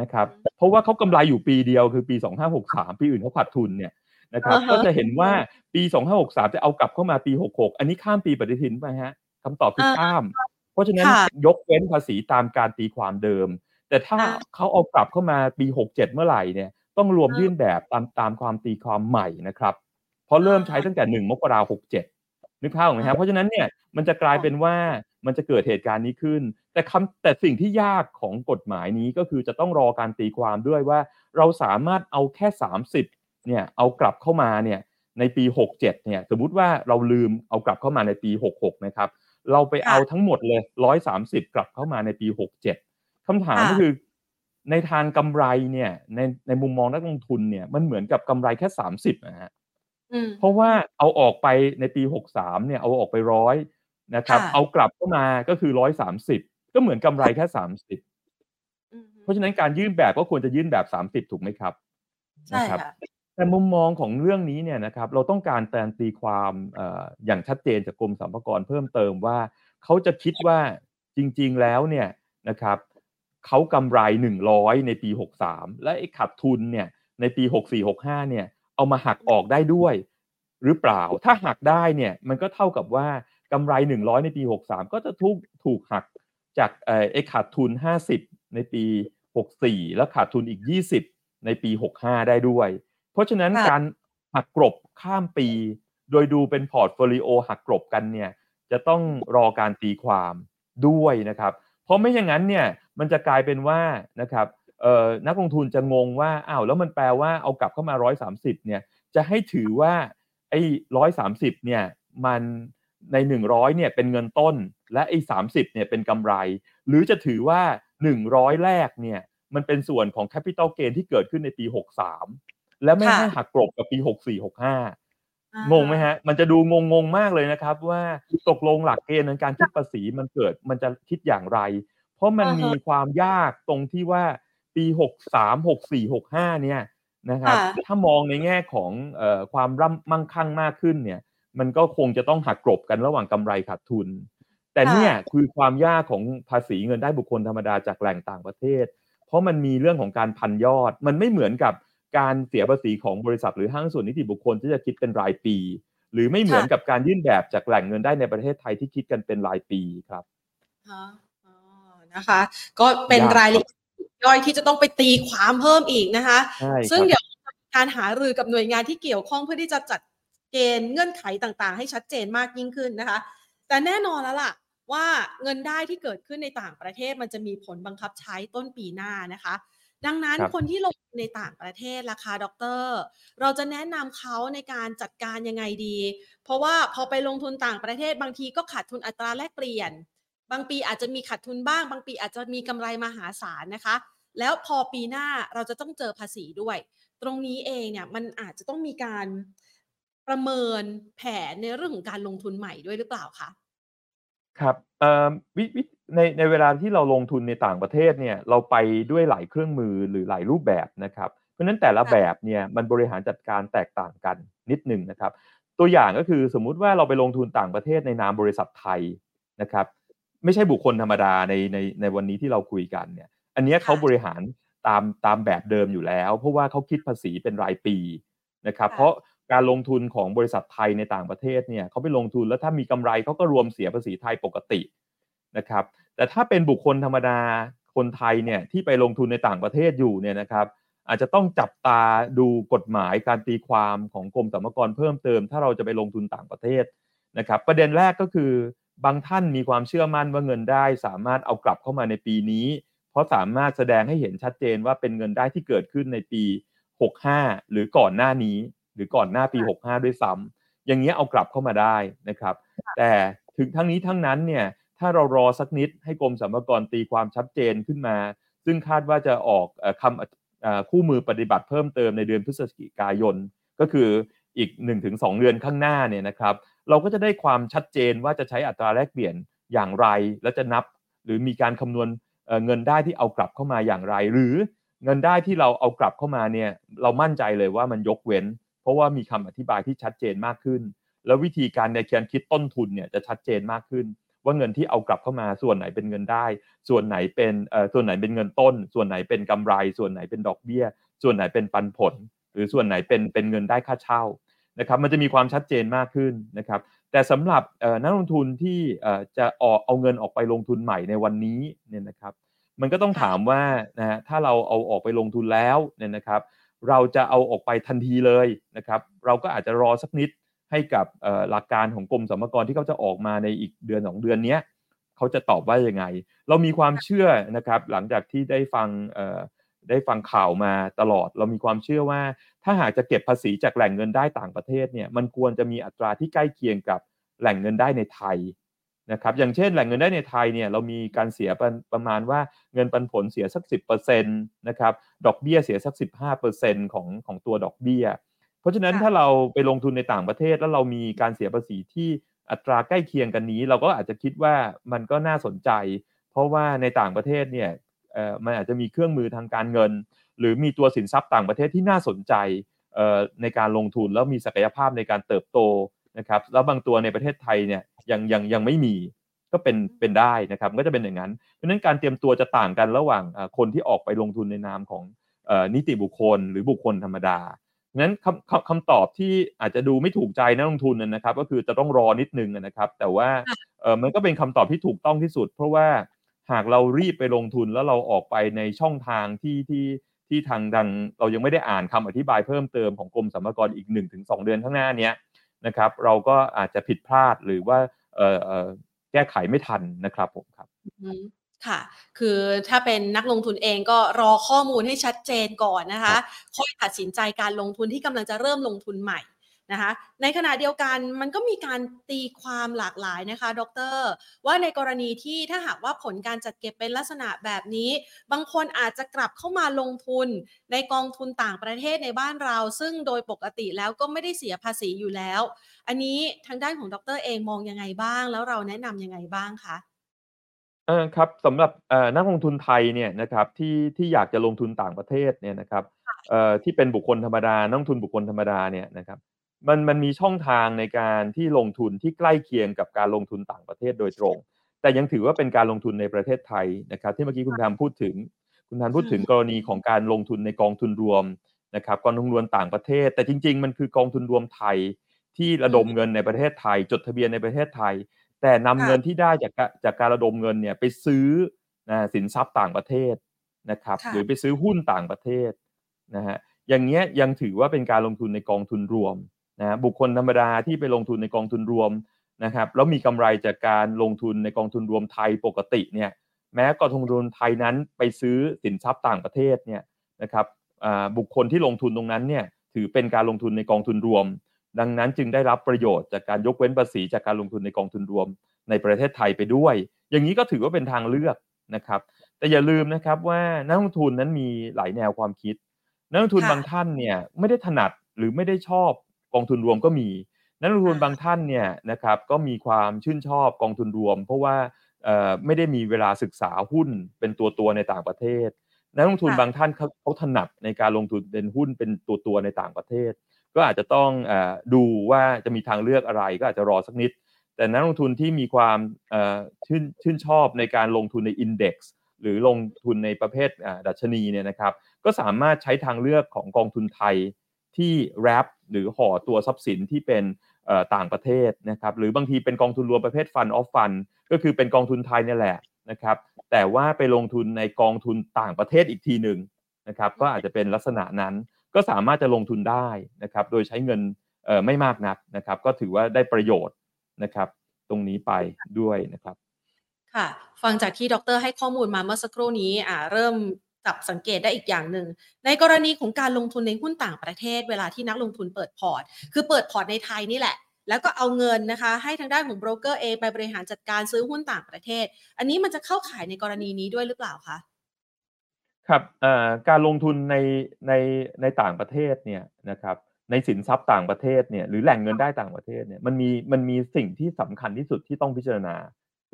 นะครับเพราะว่าเขากำไรอยู่ปีเดียวคือปี 2563 ปีอื่นเขาขาดทุนเนี่ยนะครับก็จะเห็นว่าปี 2563 จะเอากลับเข้ามาปี 66 อันนี้ข้ามปีปฏิทินไปฮะคำตอบคือข้าม เพราะฉะนั้นยกเว้นภาษีตามการตีความเดิม แต่ถ้าเขาเอากลับเข้ามาปี 67 เมื่อไหร่เนี่ยต้องรวมยื่นแบบตามตามความตีความใหม่นะครับเพราะเริ่มใช้ตั้งแต่ 1 มกราคม67นึกภาพออกไหมครับเพราะฉะนั้นเนี่ยมันจะกลายเป็นว่า มันจะเกิดเหตุการณ์นี้ขึ้น แต่คำแต่สิ่งที่ยากของกฎหมายนี้ก็คือจะต้องรอการตีความด้วยว่า เราสามารถเอาแค่ 30เนี่ยเอากลับเข้ามาเนี่ยในปี 67เนี่ยสมมุติว่าเราลืมเอากลับเข้ามาในปี 66นะครับเราไปเอาทั้งหมดเลย 130 กลับเข้ามาในปี 67คำถามก็คือในทางกำไรเนี่ยในในมุมมองนักลงทุนเนี่ยมันเหมือนกับกำไรแค่30นะฮะเพราะว่าเอาออกไปในปี63เนี่ยเอาออกไปร้อย นะครับเอากลับเข้ามาก็คือ130ก็เหมือนกำไรแค่30เพราะฉะนั้นการยื่นแบบก็ควรจะยื่นแบบ30ถูกไหมครับใช่ค่ะแต่มุมมองของเรื่องนี้เนี่ยนะครับเราต้องการแตนตีความอย่างชัดเจนจากกรมสรรพากรเพิ่มเติมว่าเขาจะคิดว่าจริง ๆแล้วเนี่ยนะครับเขากำไร 100 ในปี 63 และไอ้ขาดทุนเนี่ยในปี 64-65เนี่ยเอามาหักออกได้ด้วย หรือเปล่าถ้าหักได้เนี่ยมันก็เท่ากับว่า กำไร 100 ในปี 63 ก็จะถูกถูกหักจากไอ้ขาดทุน 50 ในปี 64 แล้วขาดทุนอีก 20 ในปี 65 ได้ด้วยเพราะฉะนั้นการหักกลบข้ามปี โดยดูเป็น portfolio หักกลบกันเนี่ยจะต้องรอการตีความด้วยนะครับ เพราะไม่อย่างนั้นเนี่ยมันจะกลายเป็นว่านะครับนักลงทุนจะงงว่าอ้าวแล้วมันแปลว่าเอากลับเข้ามา 130เนี่ยจะให้ถือว่าไอ้ร้อยสามสิบเนี่ยมัน ใน 100เนี่ยเป็นเงินต้นและไอ้สามสิบเนี่ยเป็นกำไร หรือจะถือว่า 100 แรกเนี่ยมันเป็นส่วนของแคปิตอลเกนที่เกิดขึ้นในปี 63 แล้วไม่ให้หักกลบกับปีหกสี่หกห้างงไหมฮะ มันจะดูงงงมากเลยนะครับ ว่าตกลงหลักเกณฑ์ในการคิดภาษีมันเกิดมันจะคิดอย่างไร เพราะมันมีความยากตรงที่ว่าปีหกสามหกสี่หกห้าเนี่ยนะครับถ้ามองในแง่ของเอ่อความร่ำมั่งคั่งมากขึ้นเนี่ย มันก็คงจะต้องหักกลบกันระหว่างกำไรขาดทุน แต่เนี่ยคือความยากของภาษีเงินได้บุคคลธรรมดาจากแหล่งต่างประเทศ เพราะมันมีเรื่องของการพันยอด มันไม่เหมือนกับการเสียภาษีของบริษัทหรือห้างส่วนนิติบุคคลที่จะคิดเป็นรายปี หรือไม่เหมือนกับการยื่นแบบจากแหล่งเงินได้ในประเทศไทยที่คิดกันเป็นรายปีครับนะคะ ก็เป็นรายละเอียดย่อยที่จะต้องไปตีความเพิ่มอีกนะคะ ซึ่งเดี๋ยวการหารือกับหน่วยงานที่เกี่ยวข้องเพื่อที่จะจัด เกณฑ์เงื่อนไขต่างๆ ให้ชัดเจนมากยิ่งขึ้นนะคะ แต่แน่นอนแล้วล่ะว่าเงินได้ที่เกิดขึ้นในต่างประเทศมันจะมีผลบังคับใช้ต้นปีหน้านะคะ ดังนั้นคนที่ลงในต่างประเทศล่ะคะด็อกเตอร์ เราจะแนะนำเขาในการจัดการยังไงดี เพราะว่าพอไปลงทุนต่างประเทศบางทีก็ขาดทุนอัตราแลกเปลี่ยน บางปีอาจจะมีขาดทุนบ้าง บางปีอาจจะมีกำไรมหาศาลนะคะ แล้วพอปีหน้าเราจะต้องเจอภาษีด้วย ตรงนี้เองเนี่ยมันอาจจะต้องมีการ ประเมินแผนในเรื่องของการลงทุนใหม่ด้วยหรือเปล่าคะครับวิวิในในเวลาที่เราลงทุนในต่างประเทศเนี่ยเราไปด้วยหลายเครื่องมือหรือหลายรูปแบบนะครับเพราะฉะนั้นแต่ละแบบเนี่ยมันบริหารจัดการแตกต่างกันนิดหนึ่งนะครับ ตัวอย่างก็คือสมมุติว่าเราไปลงทุนต่างประเทศในนามบริษัทไทยนะครับ ไม่ใช่บุคคลธรรมดาในในในวันนี้ที่เราคุยกันเนี่ยอันนี้เขาบริหารตามตามแบบเดิมอยู่แล้ว เพราะว่าเขาคิดภาษีเป็นรายปีนะครับ เพราะ การลงทุนของบริษัทไทยในต่างประเทศเนี่ยเขาไปลงทุนแล้วถ้ามีกำไรเขาก็รวมเสียภาษีไทยปกตินะครับ แต่ถ้าเป็นบุคคลธรรมดาคนไทยเนี่ยที่ไปลงทุนในต่างประเทศอยู่เนี่ยนะครับ อาจจะต้องจับตาดูกฎหมายการตีความของกรมสรรพากรเพิ่มเติม ถ้าเราจะไปลงทุนต่างประเทศนะครับ ประเด็นแรกก็คือบางท่านมีความเชื่อมั่นว่าเงินได้ สามารถเอากลับเข้ามาในปีนี้ เพราะสามารถแสดงให้เห็นชัดเจนว่าเป็นเงินได้ที่เกิดขึ้นในปี 65 หรือก่อนหน้านี้ หรือก่อนหน้าปี 65 ด้วยซ้ำอย่างเงี้ยเอากลับเข้ามาได้นะครับ แต่ถึงทั้งนี้ทั้งนั้นเนี่ยถ้าเรารอสักนิดให้กรมสรรพากรตีความชัดเจนขึ้นมา ซึ่งคาดว่าจะออกคำคู่มือปฏิบัติเพิ่มเติมในเดือนพฤศจิกายน ก็คืออีก 1-2 เดือนข้างหน้าเนี่ยนะครับ เราก็จะได้ความชัดเจนว่าจะใช้อัตราแลกเปลี่ยนอย่างไร และจะนับหรือมีการคำนวณเงินได้ที่เอากลับเข้ามาอย่างไร หรือเงินได้ที่เราเอากลับเข้ามาเนี่ยเรามั่นใจเลยว่ามันยกเว้นเพ ราะว่ามีคำอธิบายที่ชัดเจนมากขึ้น แล้ววิธีการในการคิดต้นทุนเนี่ยจะชัดเจนมากขึ้น ว่าเงินที่เอากลับเข้ามาส่วนไหนเป็นเงินได้ ส่วนไหนเป็นเอ่อส่วนไหนเป็นเงินต้น ส่วนไหนเป็นกำไร ส่วนไหนเป็นดอกเบี้ย ส่วนไหนเป็นปันผล หรือส่วนไหนเป็นเป็นเงินได้ค่าเช่านะครับมันจะมีความชัดเจนมากขึ้นนะครับแต่สำหรับนักลงทุนที่จะออกเอาเงินออกไปลงทุนใหม่ในวันนี้เนี่ยนะครับมันก็ต้องถามว่านะฮะถ้าเราเอาออกไปลงทุนแล้วเนี่ยนะครับ เราจะเอาออกไปทันทีเลยนะครับเราก็อาจจะรอสักนิดให้กับหลักการของกรมสรรพากรที่เขาจะออกมาในอีกเดือนสองเดือนนี้เขาจะตอบว่ายังไง เรามีความเชื่อนะครับหลังจากที่ได้ฟังได้ฟังข่าวมาตลอด เรามีความเชื่อว่า ถ้าหากจะเก็บภาษีจากแหล่งเงินได้ต่างประเทศเนี่ยมันควรจะมีอัตราที่ใกล้เคียงกับแหล่งเงินได้ในไทย นะครับอย่างเช่นแหล่งเงินได้ในไทยเนี่ยเรามีการเสียประประมาณว่าเงินปันผลเสียสัก 10%นะครับดอกเบี้ยเสียสัก 15%ของของตัวดอกเบี้ย เพราะฉะนั้นถ้าเราไปลงทุนในต่างประเทศแล้วเรามีการเสียภาษีที่อัตราใกล้เคียงกันนี้ เราก็อาจจะคิดว่ามันก็น่าสนใจ เพราะว่าในต่างประเทศเนี่ยเอ่อมันอาจจะมีเครื่องมือทางการเงิน หรือมีตัวสินทรัพย์ต่างประเทศที่น่าสนใจเอ่อในการลงทุนแล้วมีศักยภาพในการเติบโต นะครับแล้วบางตัวในประเทศไทยเนี่ยยังยังยังไม่มีก็เป็นเป็นได้นะครับก็จะเป็นอย่างนั้น เพราะฉะนั้นการเตรียมตัวจะต่างกันระหว่างคนที่ออกไปลงทุนในนามของนิติบุคคล หรือบุคคลธรรมดานั้นคำคำคำตอบที่อาจจะดูไม่ถูกใจนักลงทุนนะครับ ก็คือจะต้องรอนิดนึงนะครับ แต่ว่าเออมันก็เป็นคำตอบที่ถูกต้องที่สุด เพราะว่าหากเรารีบไปลงทุนแล้วเราออกไปในช่องทางที่ที่ที่ทางดังเรายังไม่ได้อ่านคำอธิบายเพิ่มเติมของกรมสรรพากรอีก1นถึงสเดือนข้างหน้านี้ นะครับเราก็อาจจะผิดพลาดหรือว่าเออแก้ไขไม่ทันนะครับผมครับค่ะ คือถ้าเป็นนักลงทุนเองก็รอข้อมูลให้ชัดเจนก่อนนะคะ ค่อยตัดสินใจการลงทุนที่กำลังจะเริ่มลงทุนใหม่ นะคะในขณะเดียวกันมันก็มีการตีความหลากหลายนะคะดร ว่าในกรณีที่ถ้าหากว่าผลการจัดเก็บเป็นลักษณะแบบนี้ บางคนอาจจะกลับเข้ามาลงทุนในกองทุนต่างประเทศในบ้านเรา ซึ่งโดยปกติแล้วก็ไม่ได้เสียภาษีอยู่แล้ว อันนี้ทางด้านของดรเองมองยังไงบ้าง แล้วเราแนะนํำยังไงบ้างคะเออครับสำหรับนักลงทุนไทยเนี่ยนะครับที่ที่อยากจะลงทุนต่างประเทศเนี่ยนะครับที่เป็นบุคคลธรรมดานักลงทุนบุคคลธรรมดาเนี่ยนะครับ มันมันมีช่องทางในการที่ลงทุนที่ใกล้เคียงกับการลงทุนต่างประเทศโดยตรง แต่ยังถือว่าเป็นการลงทุนในประเทศไทยนะครับ ที่เมื่อกี้คุณแพมพูดถึง คุณทันพูดถึงกรณีของการลงทุนในกองทุนรวมนะครับกองทุนรวมต่างประเทศ แต่จริง ๆ มันคือกองทุนรวมไทยที่ระดมเงินในประเทศไทย จดทะเบียนในประเทศไทย แต่นำเงินที่ได้จากจากการระดมเงินเนี่ยไปซื้อนะสินทรัพย์ต่างประเทศนะครับหรือไปซื้อหุ้นต่างประเทศนะฮะอย่างเงี้ยยังถือว่าเป็นการลงทุนในกองทุนรวม นะบุคคลธรรมดาที่ไปลงทุนในกองทุนรวมนะครับแล้วมีกำไรจากการลงทุนในกองทุนรวมไทยปกติเนี่ยแม้กองทุนรวมไทยนั้นไปซื้อสินทรัพย์ต่างประเทศเนี่ยนะครับบุคคลที่ลงทุนตรงนั้นเนี่ยถือเป็นการลงทุนในกองทุนรวม ดังนั้นจึงได้รับประโยชน์จากการยกเว้นภาษีจากการลงทุนในกองทุนรวม ในประเทศไทยไปด้วย อย่างนี้ก็ถือว่าเป็นทางเลือกนะครับแต่อย่าลืมนะครับว่านักลงทุนนั้นมีหลายแนวความคิด นักลงทุนบางท่านเนี่ยไม่ได้ถนัดหรือไม่ได้ชอบ กองทุนรวมก็มี นักลงทุนบางท่านเนี่ยนะครับก็มีความชื่นชอบกองทุนรวม เพราะว่าไม่ได้มีเวลาศึกษาหุ้นเป็นตัวตัวในต่างประเทศ นักลงทุนบางท่านเขาเขาถนัดในการลงทุนเป็นหุ้นเป็นตัวตัวในต่างประเทศ ก็อาจจะต้องอดูว่าจะมีทางเลือกอะไรก็อาจจะรอสักนิด แต่นักลงทุนที่มีความชื่นชื่นชอบในการลงทุนในอินเด็กซ์หรือลงทุนในประเภทดัชนีเนี่ยนะครับ ก็สามารถใช้ทางเลือกของกองทุนไทยที่แรป หรือห่อตัวทรัพย์สินที่เป็นต่างประเทศนะครับหรือบางทีเป็นกองทุนรวมประเภทฟันออฟฟันก็คือเป็นกองทุนไทยนี่แหละนะครับแต่ว่าไปลงทุนในกองทุนต่างประเทศอีกทีหนึ่งนะครับก็อาจจะเป็นลักษณะนั้นก็สามารถจะลงทุนได้นะครับโดยใช้เงินไม่มากนักนะครับ ก็ถือว่าได้ประโยชน์นะครับตรงนี้ไปด้วยนะครับค่ะ ฟังจากที่ดรให้ข้อมูลมาเมื่อสักครู่นี้อ่าเริ่ม จับสังเกตได้อีกอย่างหนึ่ง ในกรณีของการลงทุนในหุ้นต่างประเทศ เวลาที่นักลงทุนเปิดพอร์ต คือเปิดพอร์ตในไทยนี่แหละ แล้วก็เอาเงินนะคะให้ทางด้านของโบรกเกอร์เองไปบริหารจัดการซื้อหุ้นต่างประเทศ อันนี้มันจะเข้าข่ายในกรณีนี้ด้วยหรือเปล่าคะครับการลงทุนในในในต่างประเทศเนี่ยนะครับในสินทรัพย์ต่างประเทศเนี่ยหรือแหล่งเงินได้ต่างประเทศเนี่ยมันมีมันมีสิ่งที่สำคัญที่สุดที่ต้องพิจารณา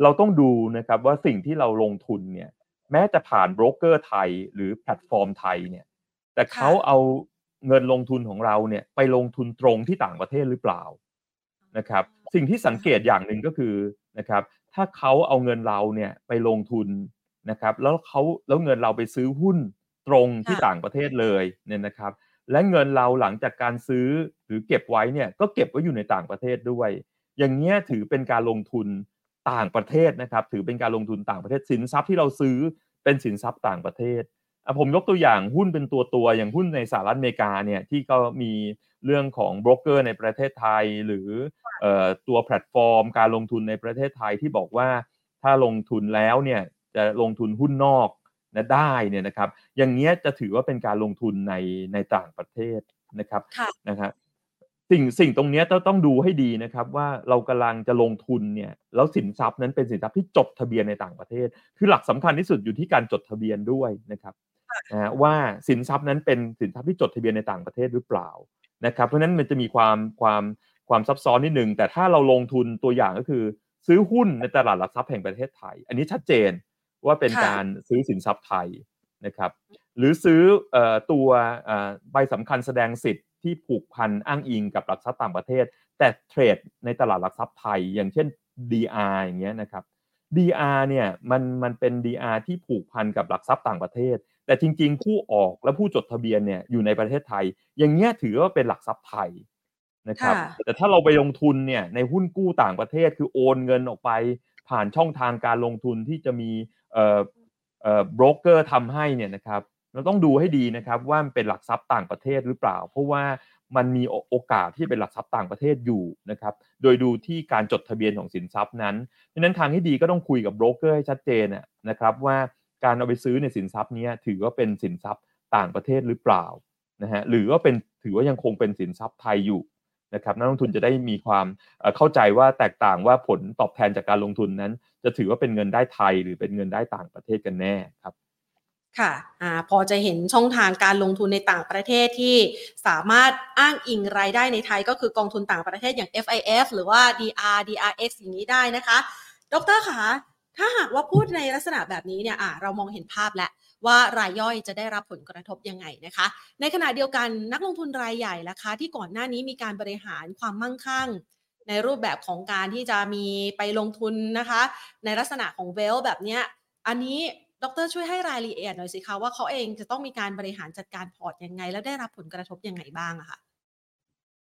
เราต้องดูนะครับว่าสิ่งที่เราลงทุนเนี่ย แม้จะผ่านโบรกเกอร์ไทยหรือแพลตฟอร์มไทยเนี่ยแต่เขาเอาเงินลงทุนของเราเนี่ยไปลงทุนตรงที่ต่างประเทศหรือเปล่านะครับสิ่งที่สังเกตอย่างหนึ่งก็คือนะครับถ้าเขาเอาเงินเราเนี่ยไปลงทุนนะครับแล้วเขาแล้วเงินเราไปซื้อหุ้นตรงที่ต่างประเทศเลยเนี่ยนะครับ และเงินเราหลังจากการซื้อหรือเก็บไว้เนี่ยก็เก็บไว้อยู่ในต่างประเทศด้วย อย่างเงี้ยถือเป็นการลงทุน ต่างประเทศนะครับ ถือเป็นการลงทุนต่างประเทศสินทรัพย์ที่เราซื้อเป็นสินทรัพย์ต่างประเทศผมยกตัวอย่างหุ้นเป็นตัวตัวอย่างหุ้นในสหรัฐอเมริกาเนี่ยที่ก็มีเรื่องของโบรกเกอร์ในประเทศไทย หรือตัวแพลตฟอร์ม การลงทุนในประเทศไทยที่บอกว่าถ้าลงทุนแล้วเนี่ยจะลงทุนหุ้นนอกนะได้เนี่ยนะครับ อย่างเงี้ยจะถือว่าเป็นการลงทุนในในต่างประเทศนะครับค่ะนะครับ สิ่งสิ่งตรงเนี้ยต้องต้องดูให้ดีนะครับว่าเรากำลังจะลงทุนเนี่ยแล้วสินทรัพย์นั้นเป็นสินทรัพย์ที่จดทะเบียนในต่างประเทศ คือหลักสำคัญที่สุดอยู่ที่การจดทะเบียนด้วยนะครับนะฮะว่าสินทรัพย์นั้นเป็นสินทรัพย์ที่จดทะเบียนในต่างประเทศหรือเปล่านะครับเพราะฉะนั้นมันจะมีความความความซับซ้อนนิดนึงแต่ถ้าเราลงทุนตัวอย่างก็คือ ซื้อหุ้นในตลาดหลักทรัพย์แห่งประเทศไทย อันนี้ชัดเจนว่าเป็นค่ะการซื้อสินทรัพย์ไทยนะครับหรือซื้อเอ่อตัวเอ่อใบสำคัญแสดงสิทธิ์ ที่ผูกพันอ้างอิงกับหลักทรัพย์ต่างประเทศ แต่เทรดในตลาดหลักทรัพย์ไทย อย่างเช่น DR อย่างเงี้ยนะครับ DR เนี่ยมันมันเป็น DR ที่ผูกพันกับหลักทรัพย์ต่างประเทศ แต่จริง ๆ ผู้ออกและผู้จดทะเบียนเนี่ยอยู่ในประเทศไทย อย่างเงี้ยถือว่าเป็นหลักทรัพย์ไทยนะครับค่ะแต่ถ้าเราไปลงทุนเนี่ยในหุ้นกู้ต่างประเทศคือโอนเงินออกไป ผ่านช่องทางการลงทุนที่จะมีเอ่อเอ่อโบรกเกอร์ทำให้เนี่ยนะครับ เราต้องดูให้ดีนะครับว่ามันเป็นหลักทรัพย์ต่างประเทศหรือเปล่า เพราะว่ามันมีโอกาสที่เป็นหลักทรัพย์ต่างประเทศอยู่นะครับ โดยดูที่การจดทะเบียนของสินทรัพย์นั้นดังนั้นทางที่ดีก็ต้องคุยกับโบรกเกอร์ให้ชัดเจนนะครับว่าการเอาไปซื้อในสินทรัพย์นี้ถือว่าเป็นสินทรัพย์ต่างประเทศหรือเปล่านะฮะหรือว่าเป็นถือว่ายังคงเป็นสินทรัพย์ไทยอยู่นะครับนักลงทุนจะได้มีความเข้าใจว่าแตกต่างว่าผลตอบแทนจากการลงทุนนั้น จะถือว่าเป็นเงินได้ไทยหรือเป็นเงินได้ต่างประเทศกันแน่ครับ ค่ะอพอจะเห็นช่องทางการลงทุนในต่างประเทศที่สามารถอ้างอิงรายได้ในไทยก็คือกองทุนต่างประเทศอย่าง FIF หรือว่า DR DRX อย่างนี้ได้นะคะ ดรคะถ้าหากว่าพูดในลักษณะแบบนี้เนี่ยเรามองเห็นภาพแล้วว่ารายย่อยจะได้รับผลกระทบยังไงนะคะ ในขณะเดียวกันนักลงทุนรายใหญ่ล่ะคะ ที่ก่อนหน้านี้มีการบริหารความมั่งคั่ง ในรูปแบบของการที่จะมีไปลงทุนนะคะ ในลักษณะของ wealth แบบนี้อันนี้ ดรช่วยให้รายละเอียดหน่อยสิคะว่าเขาเองจะต้องมีการบริหารจัดการพอร์ตยังไง แล้วได้รับผลกระทบยังไงบ้างอะค่ะ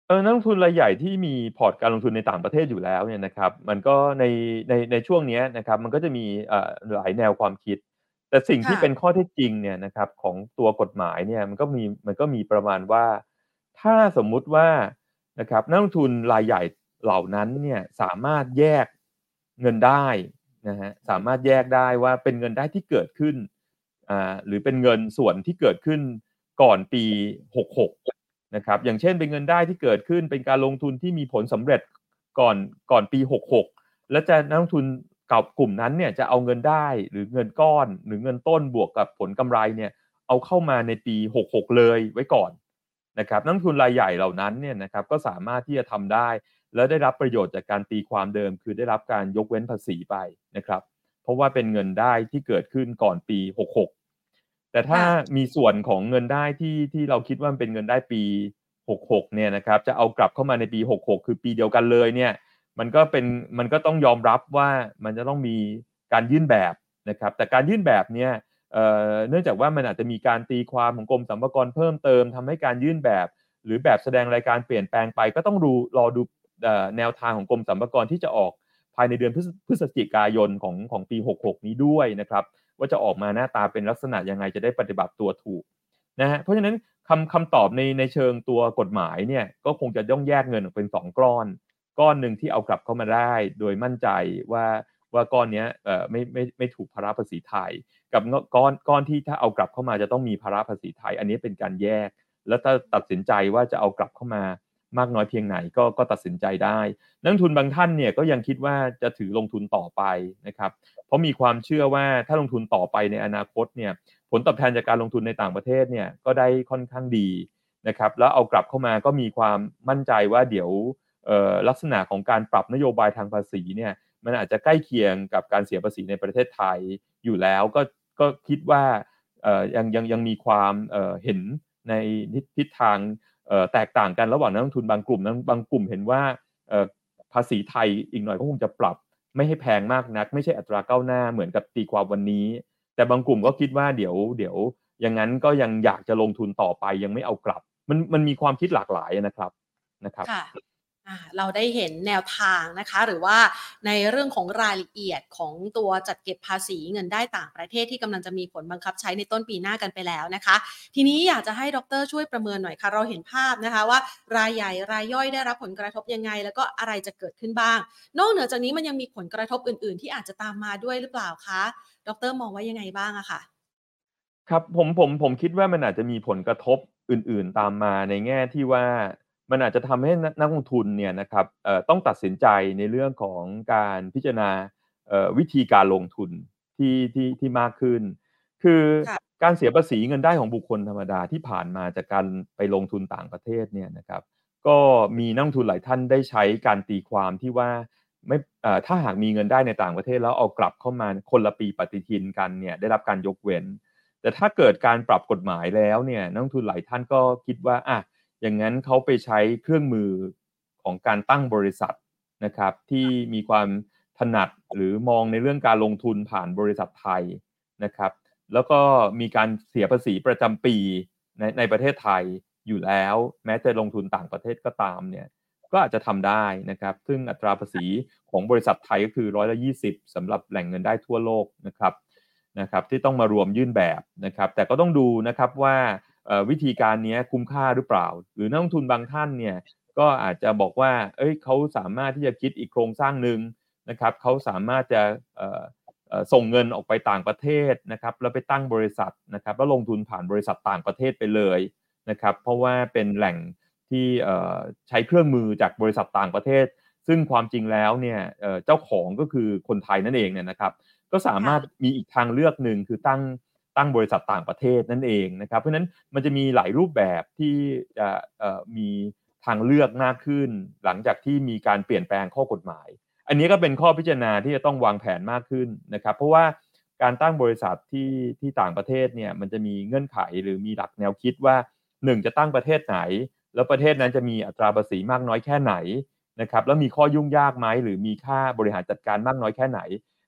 เออนักลงทุนรายใหญ่ที่มีพอร์ตการลงทุนในต่างประเทศอยู่แล้วเนี่ยนะครับมันก็ในในในช่วงเนี้ยนะครับมันก็จะมีเอ่อหลายแนวความคิด แต่สิ่งที่ค่ะเป็นข้อเท็จจริงเนี่ยนะครับของตัวกฎหมายเนี่ยมันก็มีมันก็มีประมาณว่า ถ้าสมมุติว่านะครับนักลงทุนรายใหญ่เหล่านั้นเนี่ยสามารถแยกเงินได้ นะฮะสามารถแยกได้ว่าเป็นเงินได้ที่เกิดขึ้นอ่าหรือเป็นเงินส่วนที่เกิดขึ้นก่อนปี 66 นะครับ อย่างเช่นเป็นเงินได้ที่เกิดขึ้น เป็นการลงทุนที่มีผลสำเร็จก่อนก่อนปี 66 แล้วจะนักลงทุนกับกลุ่มนั้นเนี่ยจะเอาเงินได้หรือเงินก้อน หรือเงินต้นบวกกับผลกำไรเนี่ยเอาเข้ามาในปี 66 เลยไว้ก่อนนะครับนักลงทุนรายใหญ่เหล่านั้นเนี่ยนะครับก็สามารถที่จะทำได้ แล้วได้รับประโยชน์จากการตีความเดิม คือได้รับการยกเว้นภาษีไปนะครับ เพราะว่าเป็นเงินได้ที่เกิดขึ้นก่อนปี 66 แต่ถ้าค่ะมีส่วนของเงินได้ที่ที่เราคิดว่ามันเป็นเงินได้ปี 66 เนี่ยนะครับ จะเอากลับเข้ามาในปี 66 คือปีเดียวกันเลยเนี่ย มันก็เป็นมันก็ต้องยอมรับว่ามันจะต้องมีการยื่นแบบนะครับ แต่การยื่นแบบเนี่ยเอ่อเนื่องจากว่ามันอาจจะมีการตีความของกรมสรรพากรเพิ่มเติมทำให้การยื่นแบบ หรือแบบแสดงรายการเปลี่ยนแปลงไปก็ต้องดูรอดูเอ่อ แนวทางของกรมสรรพากรที่จะออกภายในเดือนพฤศจิกายนของของปี 66 นี้ด้วยนะครับ ว่าจะออกมาหน้าตาเป็นลักษณะยังไงจะได้ปฏิบัติตัวถูกนะฮะเพราะฉะนั้นคำคำตอบในในเชิงตัวกฎหมายเนี่ยก็คงจะต้องแยกเงินออกเป็นสองก้อน ก้อนหนึ่งที่เอากลับเข้ามาได้ โดยมั่นใจว่าว่าก้อนนี้เอ่อไม่ไม่ไม่ถูกภาระภาษีไทย กับก้อนก้อนที่ถ้าเอากลับเข้ามาจะต้องมีภาระภาษีไทย อันนี้เป็นการแยก แล้วถ้าตัดสินใจว่าจะเอากลับเข้ามา มากน้อยเพียงไหนก็ก็ตัดสินใจได้ นักทุนบางท่านเนี่ยก็ยังคิดว่าจะถือลงทุนต่อไปนะครับ เพราะมีความเชื่อว่าถ้าลงทุนต่อไปในอนาคตเนี่ยผลตอบแทนจากการลงทุนในต่างประเทศเนี่ยก็ได้ค่อนข้างดีนะครับ แล้วเอากลับเข้ามาก็มีความมั่นใจว่าเดี๋ยวลักษณะของการปรับนโยบายทางภาษีเนี่ยมันอาจจะใกล้เคียงกับการเสียภาษีในประเทศไทยอยู่แล้วก็ก็คิดว่ายังยังยังมีความเห็นในทิศทาง แตกต่างกันระหว่างนักลงทุนบางกลุ่มนั้นบางกลุ่มเห็นว่าภาษีไทยอีกหน่อยก็คงจะปรับ ไม่ให้แพงมากนัก ไม่ใช่อัตราก้าวหน้าเหมือนกับตีความวันนี้ แต่บางกลุ่มก็คิดว่าเดี๋ยวเดี๋ยวอย่างนั้นก็ยังอยากจะลงทุนต่อไปยังไม่เอากลับ มันมันมีความคิดหลากหลายนะครับนะครับ เราได้เห็นแนวทางนะคะ หรือว่าในเรื่องของรายละเอียดของตัวจัดเก็บภาษีเงินได้ต่างประเทศที่กำลังจะมีผลบังคับใช้ในต้นปีหน้ากันไปแล้วนะคะ ทีนี้อยากจะให้ดรช่วยประเมินหน่อยค่ะ เราเห็นภาพนะคะว่ารายใหญ่รายย่อยได้รับผลกระทบยังไง แล้วก็อะไรจะเกิดขึ้นบ้าง นอกเหนือจากนี้มันยังมีผลกระทบอื่น ๆ ที่อาจจะตามมาด้วยหรือเปล่าคะดรมองว่ายังไงบ้างอะค่ะ ครับผมผมผมคิดว่ามันอาจจะมีผลกระทบอื่น ๆ ตามมาในแง่ที่ว่า มันอาจจะทำให้นักลงทุนเนี่ยนะครับต้องตัดสินใจในเรื่องของการพิจารณาวิธีการลงทุนที่ที่ที่มากขึ้น คือการเสียภาษีเงินได้ของบุคคลธรรมดาที่ผ่านมาจากการไปลงทุนต่างประเทศเนี่ยนะครับ ก็มีนักลงทุนหลายท่านได้ใช้การตีความที่ว่าไม่ถ้าหากมีเงินได้ในต่างประเทศแล้วเอากลับเข้ามาคนละปีปฏิทินกันเนี่ยได้รับการยกเว้น แต่ถ้าเกิดการปรับกฎหมายแล้วเนี่ยนักลงทุนหลายท่านก็คิดว่าอะ อย่างนั้นเขาไปใช้เครื่องมือของการตั้งบริษัทนะครับ ที่มีความถนัดหรือมองในเรื่องการลงทุนผ่านบริษัทไทยนะครับ แล้วก็มีการเสียภาษีประจำปีในในประเทศไทยอยู่แล้ว แม้จะลงทุนต่างประเทศก็ตามเนี่ยก็อาจจะทำได้นะครับ ซึ่งอัตราภาษีของบริษัทไทยก็คือร้อยละยี่สิบสำหรับแหล่งเงินได้ทั่วโลกนะครับนะครับ ที่ต้องมารวมยื่นแบบนะครับ แต่ก็ต้องดูนะครับว่า วิธีการนี้คุ้มค่าหรือเปล่า หรือนักลงทุนบางท่านเนี่ยก็อาจจะบอกว่า เอ้ยเขาสามารถที่จะคิดอีกโครงสร้างหนึ่งนะครับเขาสามารถจะส่งเงินออกไปต่างประเทศนะครับแล้วไปตั้งบริษัทนะครับแล้วลงทุนผ่านบริษัทต่างประเทศไปเลยนะครับเพราะว่าเป็นแหล่งที่ใช้เครื่องมือจากบริษัทต่างประเทศ ซึ่งความจริงแล้วเนี่ยเจ้าของก็คือคนไทยนั่นเองเนี่ยนะครับ ก็สามารถมีอีกทางเลือกหนึ่งคือตั้ง ตั้งบริษัทต่างประเทศนั่นเองนะครับ เพราะฉะนั้นมันจะมีหลายรูปแบบที่จะมีทางเลือกมากขึ้น หลังจากที่มีการเปลี่ยนแปลงข้อกฎหมาย อันนี้ก็เป็นข้อพิจารณาที่จะต้องวางแผนมากขึ้นนะครับ เพราะว่าการตั้งบริษัทที่ที่ต่างประเทศเนี่ยมันจะมีเงื่อนไขหรือมีหลักแนวคิดว่า1จะตั้งประเทศไหน แล้วประเทศนั้นจะมีอัตราภาษีมากน้อยแค่ไหนนะครับแล้วมีข้อยุ่งยากไหมหรือมีค่าบริหารจัดการมากน้อยแค่ไหน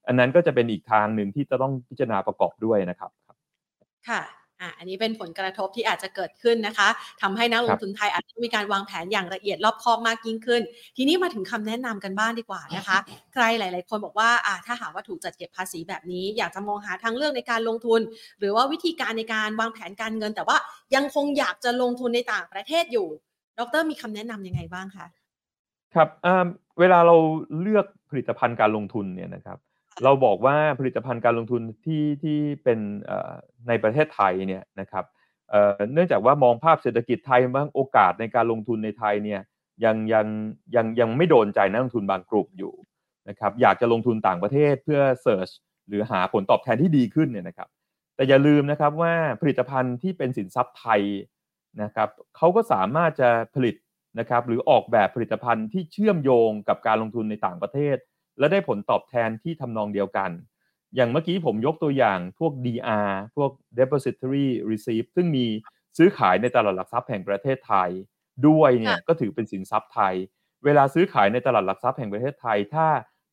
อันนั้นก็จะเป็นอีกทางหนึ่งที่จะต้องพิจารณาประกอบด้วยนะครับ ค่ะอ่าอันนี้เป็นผลกระทบที่อาจจะเกิดขึ้นนะคะทำให้นักลงทุนไทยอาจจะมีการวางแผนอย่างละเอียดรอบคอบมากยิ่งขึ้น ทีนี้มาถึงคำแนะนำกันบ้างดีกว่านะคะ ใครหลาย ๆ คนบอกว่าอ่าถ้าหากว่าถูกจัดเก็บภาษีแบบนี้ อยากจะมองหาทางเลือกในการลงทุน หรือว่าวิธีการในการวางแผนการเงิน แต่ว่ายังคงอยากจะลงทุนในต่างประเทศอยู่ ดรมีคำแนะนํำยังไงบ้างคะ ครับเวลาเราเลือกผลิตภัณฑ์การลงทุนเนี่ยนะครับ เราบอกว่าผลิตภัณฑ์การลงทุนที่ที่เป็นในประเทศไทยเนี่ยนะครับเนื่องจากว่ามองภาพเศรษฐกิจไทยบางโอกาสในการลงทุนในไทยเนี่ยยังยังยังยังไม่โดนใจนักลงทุนบางกลุ่มอยู่นะครับอยากจะลงทุนต่างประเทศเพื่อเสิร์ชหรือหาผลตอบแทนที่ดีขึ้นเนี่ยนะครับแต่อย่าลืมนะครับว่าผลิตภัณฑ์ที่เป็นสินทรัพย์ไทยนะครับเขาก็สามารถจะผลิตนะครับหรือออกแบบผลิตภัณฑ์ที่เชื่อมโยงกับการลงทุนในต่างประเทศ และได้ผลตอบแทนที่ทำนองเดียวกัน อย่างเมื่อกี้ผมยกตัวอย่างพวก DR พวก depository receipt ซึ่งมีซื้อขายในตลาดหลักทรัพย์แห่งประเทศไทย ด้วยเนี่ยก็ถือเป็นสินทรัพย์ไทย เวลาซื้อขายในตลาดหลักทรัพย์แห่งประเทศไทย ถ้า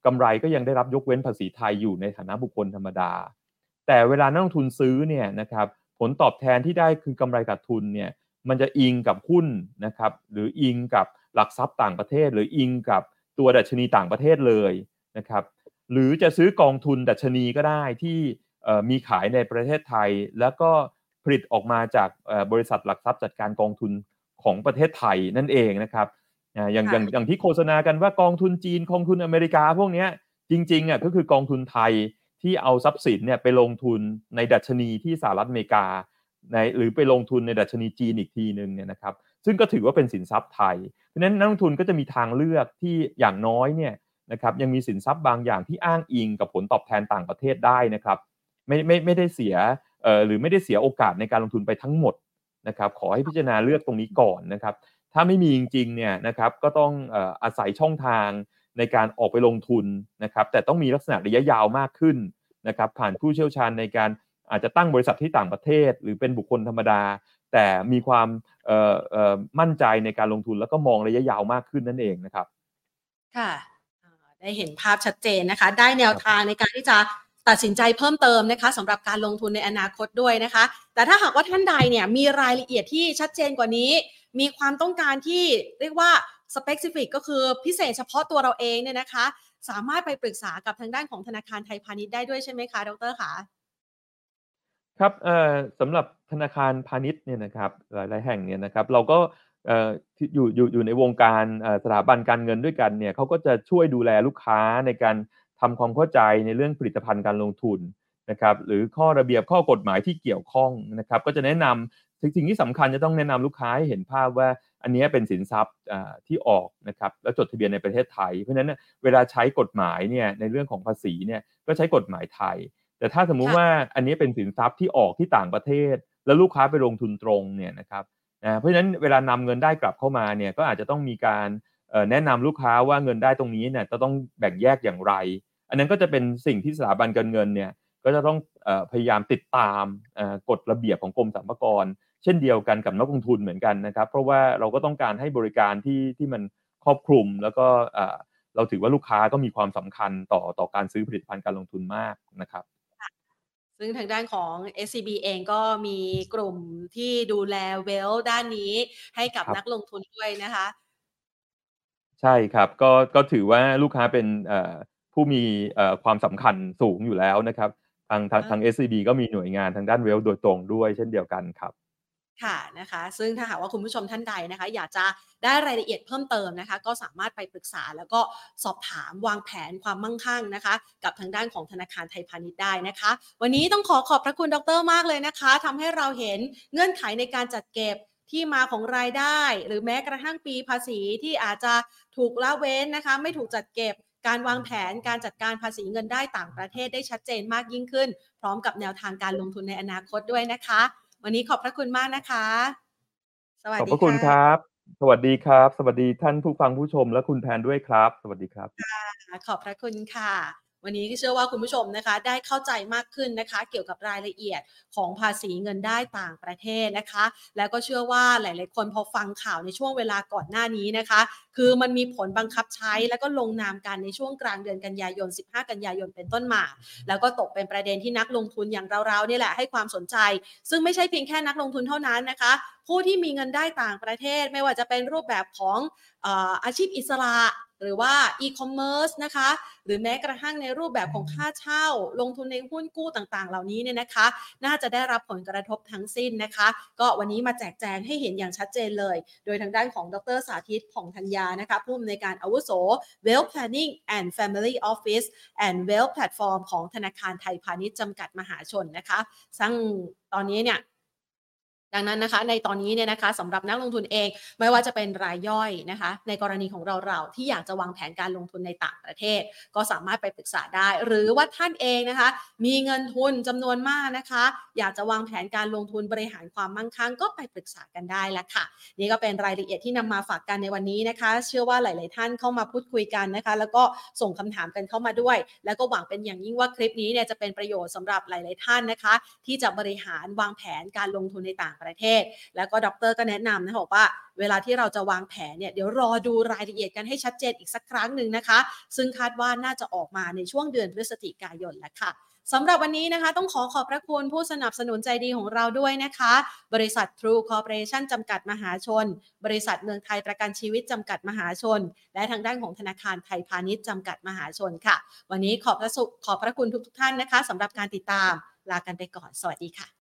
กำไรก็ยังได้รับยกเว้นภาษีไทยอยู่ในฐานะบุคคลธรรมดา แต่เวลานักลงทุนซื้อเนี่ยนะครับผลตอบแทนที่ได้คือกำไรขาดทุนเนี่ยมันจะอิงกับหุ้นนะครับหรืออิงกับหลักทรัพย์ต่างประเทศ หรืออิงกับตัวดัชนีต่างประเทศเลย นะครับ หรือจะซื้อกองทุนดัชนีก็ได้ที่มีขายในประเทศไทย แล้วก็ผลิตออกมาจากบริษัทหลักทรัพย์จัดการกองทุนของประเทศไทยนั่นเองนะครับอย่างอย่างอย่างที่โฆษณากันว่ากองทุนจีนกองทุนอเมริกาพวกนี้จริงๆอะก็คือกองทุนไทยที่เอาทรัพย์สินเนี่ยไปลงทุนในดัชนีที่สหรัฐอเมริกาในหรือไปลงทุนในดัชนีจีนอีกทีหนึ่งเนี่ยนะครับซึ่งก็ถือว่าเป็นสินทรัพย์ไทย เพราะฉะนั้นนักลงทุนก็จะมีทางเลือกที่อย่างน้อยเนี่ย นะครับยังมีสินทรัพย์บางอย่างที่อ้างอิงกับผลตอบแทนต่างประเทศได้นะครับไม่ไม่ไม่ได้เสียเอ่อหรือไม่ได้เสียโอกาสในการลงทุนไปทั้งหมดนะครับขอให้พิจารณาเลือกตรงนี้ก่อนนะครับถ้าไม่มีจริงๆเนี่ยนะครับก็ต้องเอ่ออาศัยช่องทางในการออกไปลงทุนนะครับแต่ต้องมีลักษณะระยะยาวมากขึ้นนะครับผ่านผู้เชี่ยวชาญในการอาจจะตั้งบริษัทที่ต่างประเทศ หรือเป็นบุคคลธรรมดา แต่มีความมั่นใจในการลงทุนแล้วก็มองระยะยาวมากขึ้นนั่นเองนะครับ ค่ะ ได้เห็นภาพชัดเจนนะคะ ได้แนวทางในการที่จะตัดสินใจเพิ่มเติมนะคะสำหรับการลงทุนในอนาคตด้วยนะคะ แต่ถ้าหากว่าท่านใดเนี่ยมีรายละเอียดที่ชัดเจนกว่านี้ มีความต้องการที่เรียกว่า specific ก็คือพิเศษเฉพาะตัวเราเองเนี่ยนะคะ สามารถไปปรึกษากับทางด้านของธนาคารไทยพาณิชย์ได้ด้วยใช่ไหมคะดรคะครับเอ่อสำหรับธนาคารพาณิชย์เนี่ยนะครับหลายๆแห่งเนี่ยนะครับ เราก็เอ่อที่อยู่อยู่อยู่ในวงการเอ่อสถาบันการเงินด้วยกันเนี่ยเขาก็จะช่วยดูแลลูกค้าในการทำความเข้าใจในเรื่องผลิตภัณฑ์การลงทุนนะครับหรือข้อระเบียบข้อกฎหมายที่เกี่ยวข้องนะครับก็จะแนะนำสิ่งที่สำคัญจะต้องแนะนำลูกค้าให้เห็นภาพว่าอันนี้เป็นสินทรัพย์ที่ออกนะครับแล้วจดทะเบียนในประเทศไทย เพราะฉะนั้นเวลาใช้กฎหมายเนี่ยในเรื่องของภาษีเนี่ยก็ใช้กฎหมายไทย แต่ถ้าสมมุติว่าอันนี้เป็นสินทรัพย์ที่ออกที่ต่างประเทศ แล้วลูกค้าไปลงทุนตรงเนี่ยนะครับ เพราะฉะนั้นเวลานำเงินได้กลับเข้ามาเนี่ยก็อาจจะต้องมีการแนะนำลูกค้าว่าเงินได้ตรงนี้เนี่ยจะต้องแบ่งแยกอย่างไร อันนั้นก็จะเป็นสิ่งที่สถาบันการเงินเนี่ยก็จะต้องพยายามติดตามกฎระเบียบของกรมสรรพากร เช่นเดียวกันกับนักลงทุนเหมือนกันนะครับ เพราะว่าเราก็ต้องการให้บริการที่ที่มันครอบคลุม แล้วก็เราถือว่าลูกค้าก็มีความสำคัญต่อต่อการซื้อผลิตภัณฑ์การลงทุนมากนะครับ ซึ่งทางด้านของ SCB เองก็มีกลุ่มที่ดูแลเวลด้านนี้ให้กับนักลงทุนด้วยนะคะ ใช่ครับ ก็ก็ถือว่าลูกค้าเป็นผู้มีความสำคัญสูงอยู่แล้วนะครับ ทางทางทาง SCB ก็มีหน่วยงานทางด้านเวลโดยตรงด้วยเช่นเดียวกันครับ ค่ะนะคะซึ่งถ้าหากว่าคุณผู้ชมท่านใดนะคะ อยากจะได้รายละเอียดเพิ่มเติมนะคะ ก็สามารถไปปรึกษาแล้วก็สอบถามวางแผนความมั่งคั่งนะคะ กับทางด้านของธนาคารไทยพาณิชย์ได้นะคะ วันนี้ต้องขอขอบพระคุณดรมากเลยนะคะทำให้เราเห็นเงื่อนไขในการจัดเก็บที่มาของรายได้ หรือแม้กระทั่งปีภาษีที่อาจจะถูกละเว้นนะคะ ไม่ถูกจัดเก็บการวางแผนการจัดการภาษีเงินได้ต่างประเทศได้ชัดเจนมากยิ่งขึ้น พร้อมกับแนวทางการลงทุนในอนาคตด้วยนะคะ วันนี้ขอบพระคุณมากนะคะ สวัสดีขอบพระคุณครับ สวัสดีครับ สวัสดีท่านผู้ฟังผู้ชมและคุณแพนด้วยครับ สวัสดีครับ ขอบพระคุณค่ะ วันนี้เชื่อว่าคุณผู้ชมนะคะได้เข้าใจมากขึ้นนะคะ เกี่ยวกับรายละเอียดของภาษีเงินได้ต่างประเทศนะคะ แล้วก็เชื่อว่าหลาย ๆ คนพอฟังข่าวในช่วงเวลาก่อนหน้านี้นะคะ คือมันมีผลบังคับใช้แล้วก็ลงนามกันในช่วงกลางเดือนกันยายน 15 กันยายนเป็นต้นมา แล้วก็ตกเป็นประเด็นที่นักลงทุนอย่างเรา ๆ นี่แหละให้ความสนใจ ซึ่งไม่ใช่เพียงแค่นักลงทุนเท่านั้นนะคะผู้ที่มีเงินได้ต่างประเทศ ไม่ว่าจะเป็นรูปแบบของอาชีพอิสระ หรือว่าอีคอมเมิร์ซนะคะ หรือแม้กระทั่งในรูปแบบของค่าเช่า ลงทุนในหุ้นกู้ต่างๆ เหล่านี้เนี่ยนะคะ น่าจะได้รับผลกระทบทั้งสิ้นนะคะ ก็วันนี้มาแจกแจงให้เห็นอย่างชัดเจนเลย โดยทางด้านของดรสาธิตผ่องธัญญานะคะผู้อำนวยการอาวุโส Wealth Planning and Family Office and Wealth Platform ของธนาคารไทยพาณิชย์จำกัดมหาชนนะคะ ซึ่งตอนนี้เนี่ย ดังนั้นนะคะในตอนนี้เนี่ยนะคะสำหรับนักลงทุนเอง ไม่ว่าจะเป็นรายย่อยนะคะ ในกรณีของเราเราที่อยากจะวางแผนการลงทุนในต่างประเทศ ก็สามารถไปปรึกษาได้ หรือว่าท่านเองนะคะ มีเงินทุนจำนวนมากนะคะ อยากจะวางแผนการลงทุนบริหารความมั่งคั่ง ก็ไปปรึกษากันได้แล้วค่ะ นี่ก็เป็นรายละเอียดที่นำมาฝากกันในวันนี้นะคะ เชื่อว่าหลาย ๆ ท่านเข้ามาพูดคุยกันนะคะ แล้วก็ส่งคำถามกันเข้ามาด้วย แล้วก็หวังเป็นอย่างยิ่งว่าคลิปนี้เนี่ยจะเป็นประโยชน์สำหรับหลาย ๆ ท่านนะคะ ที่จะบริหารวางแผนการลงทุนในต่างประเทศ แล้วก็ด็อกเตอร์ก็แนะนำนะบอกว่าเวลาที่เราจะวางแผนเนี่ยเดี๋ยวรอดูรายละเอียดกันให้ชัดเจนอีกสักครั้งหนึ่งนะคะ ซึ่งคาดว่าน่าจะออกมาในช่วงเดือนพฤศจิกายนแล้วค่ะสำหรับวันนี้นะคะ ต้องขอขอบพระคุณผู้สนับสนุนใจดีของเราด้วยนะคะ บริษัท True Corporation จำกัดมหาชน บริษัทเมืองไทยประกันชีวิตจำกัดมหาชน และทางด้านของธนาคารไทยพาณิชย์จำกัดมหาชนค่ะ วันนี้ขอบพระขอบพระคุณทุกทท่านนะคะสำหรับการติดตามลากันไปก่อน สวัสดีค่ะ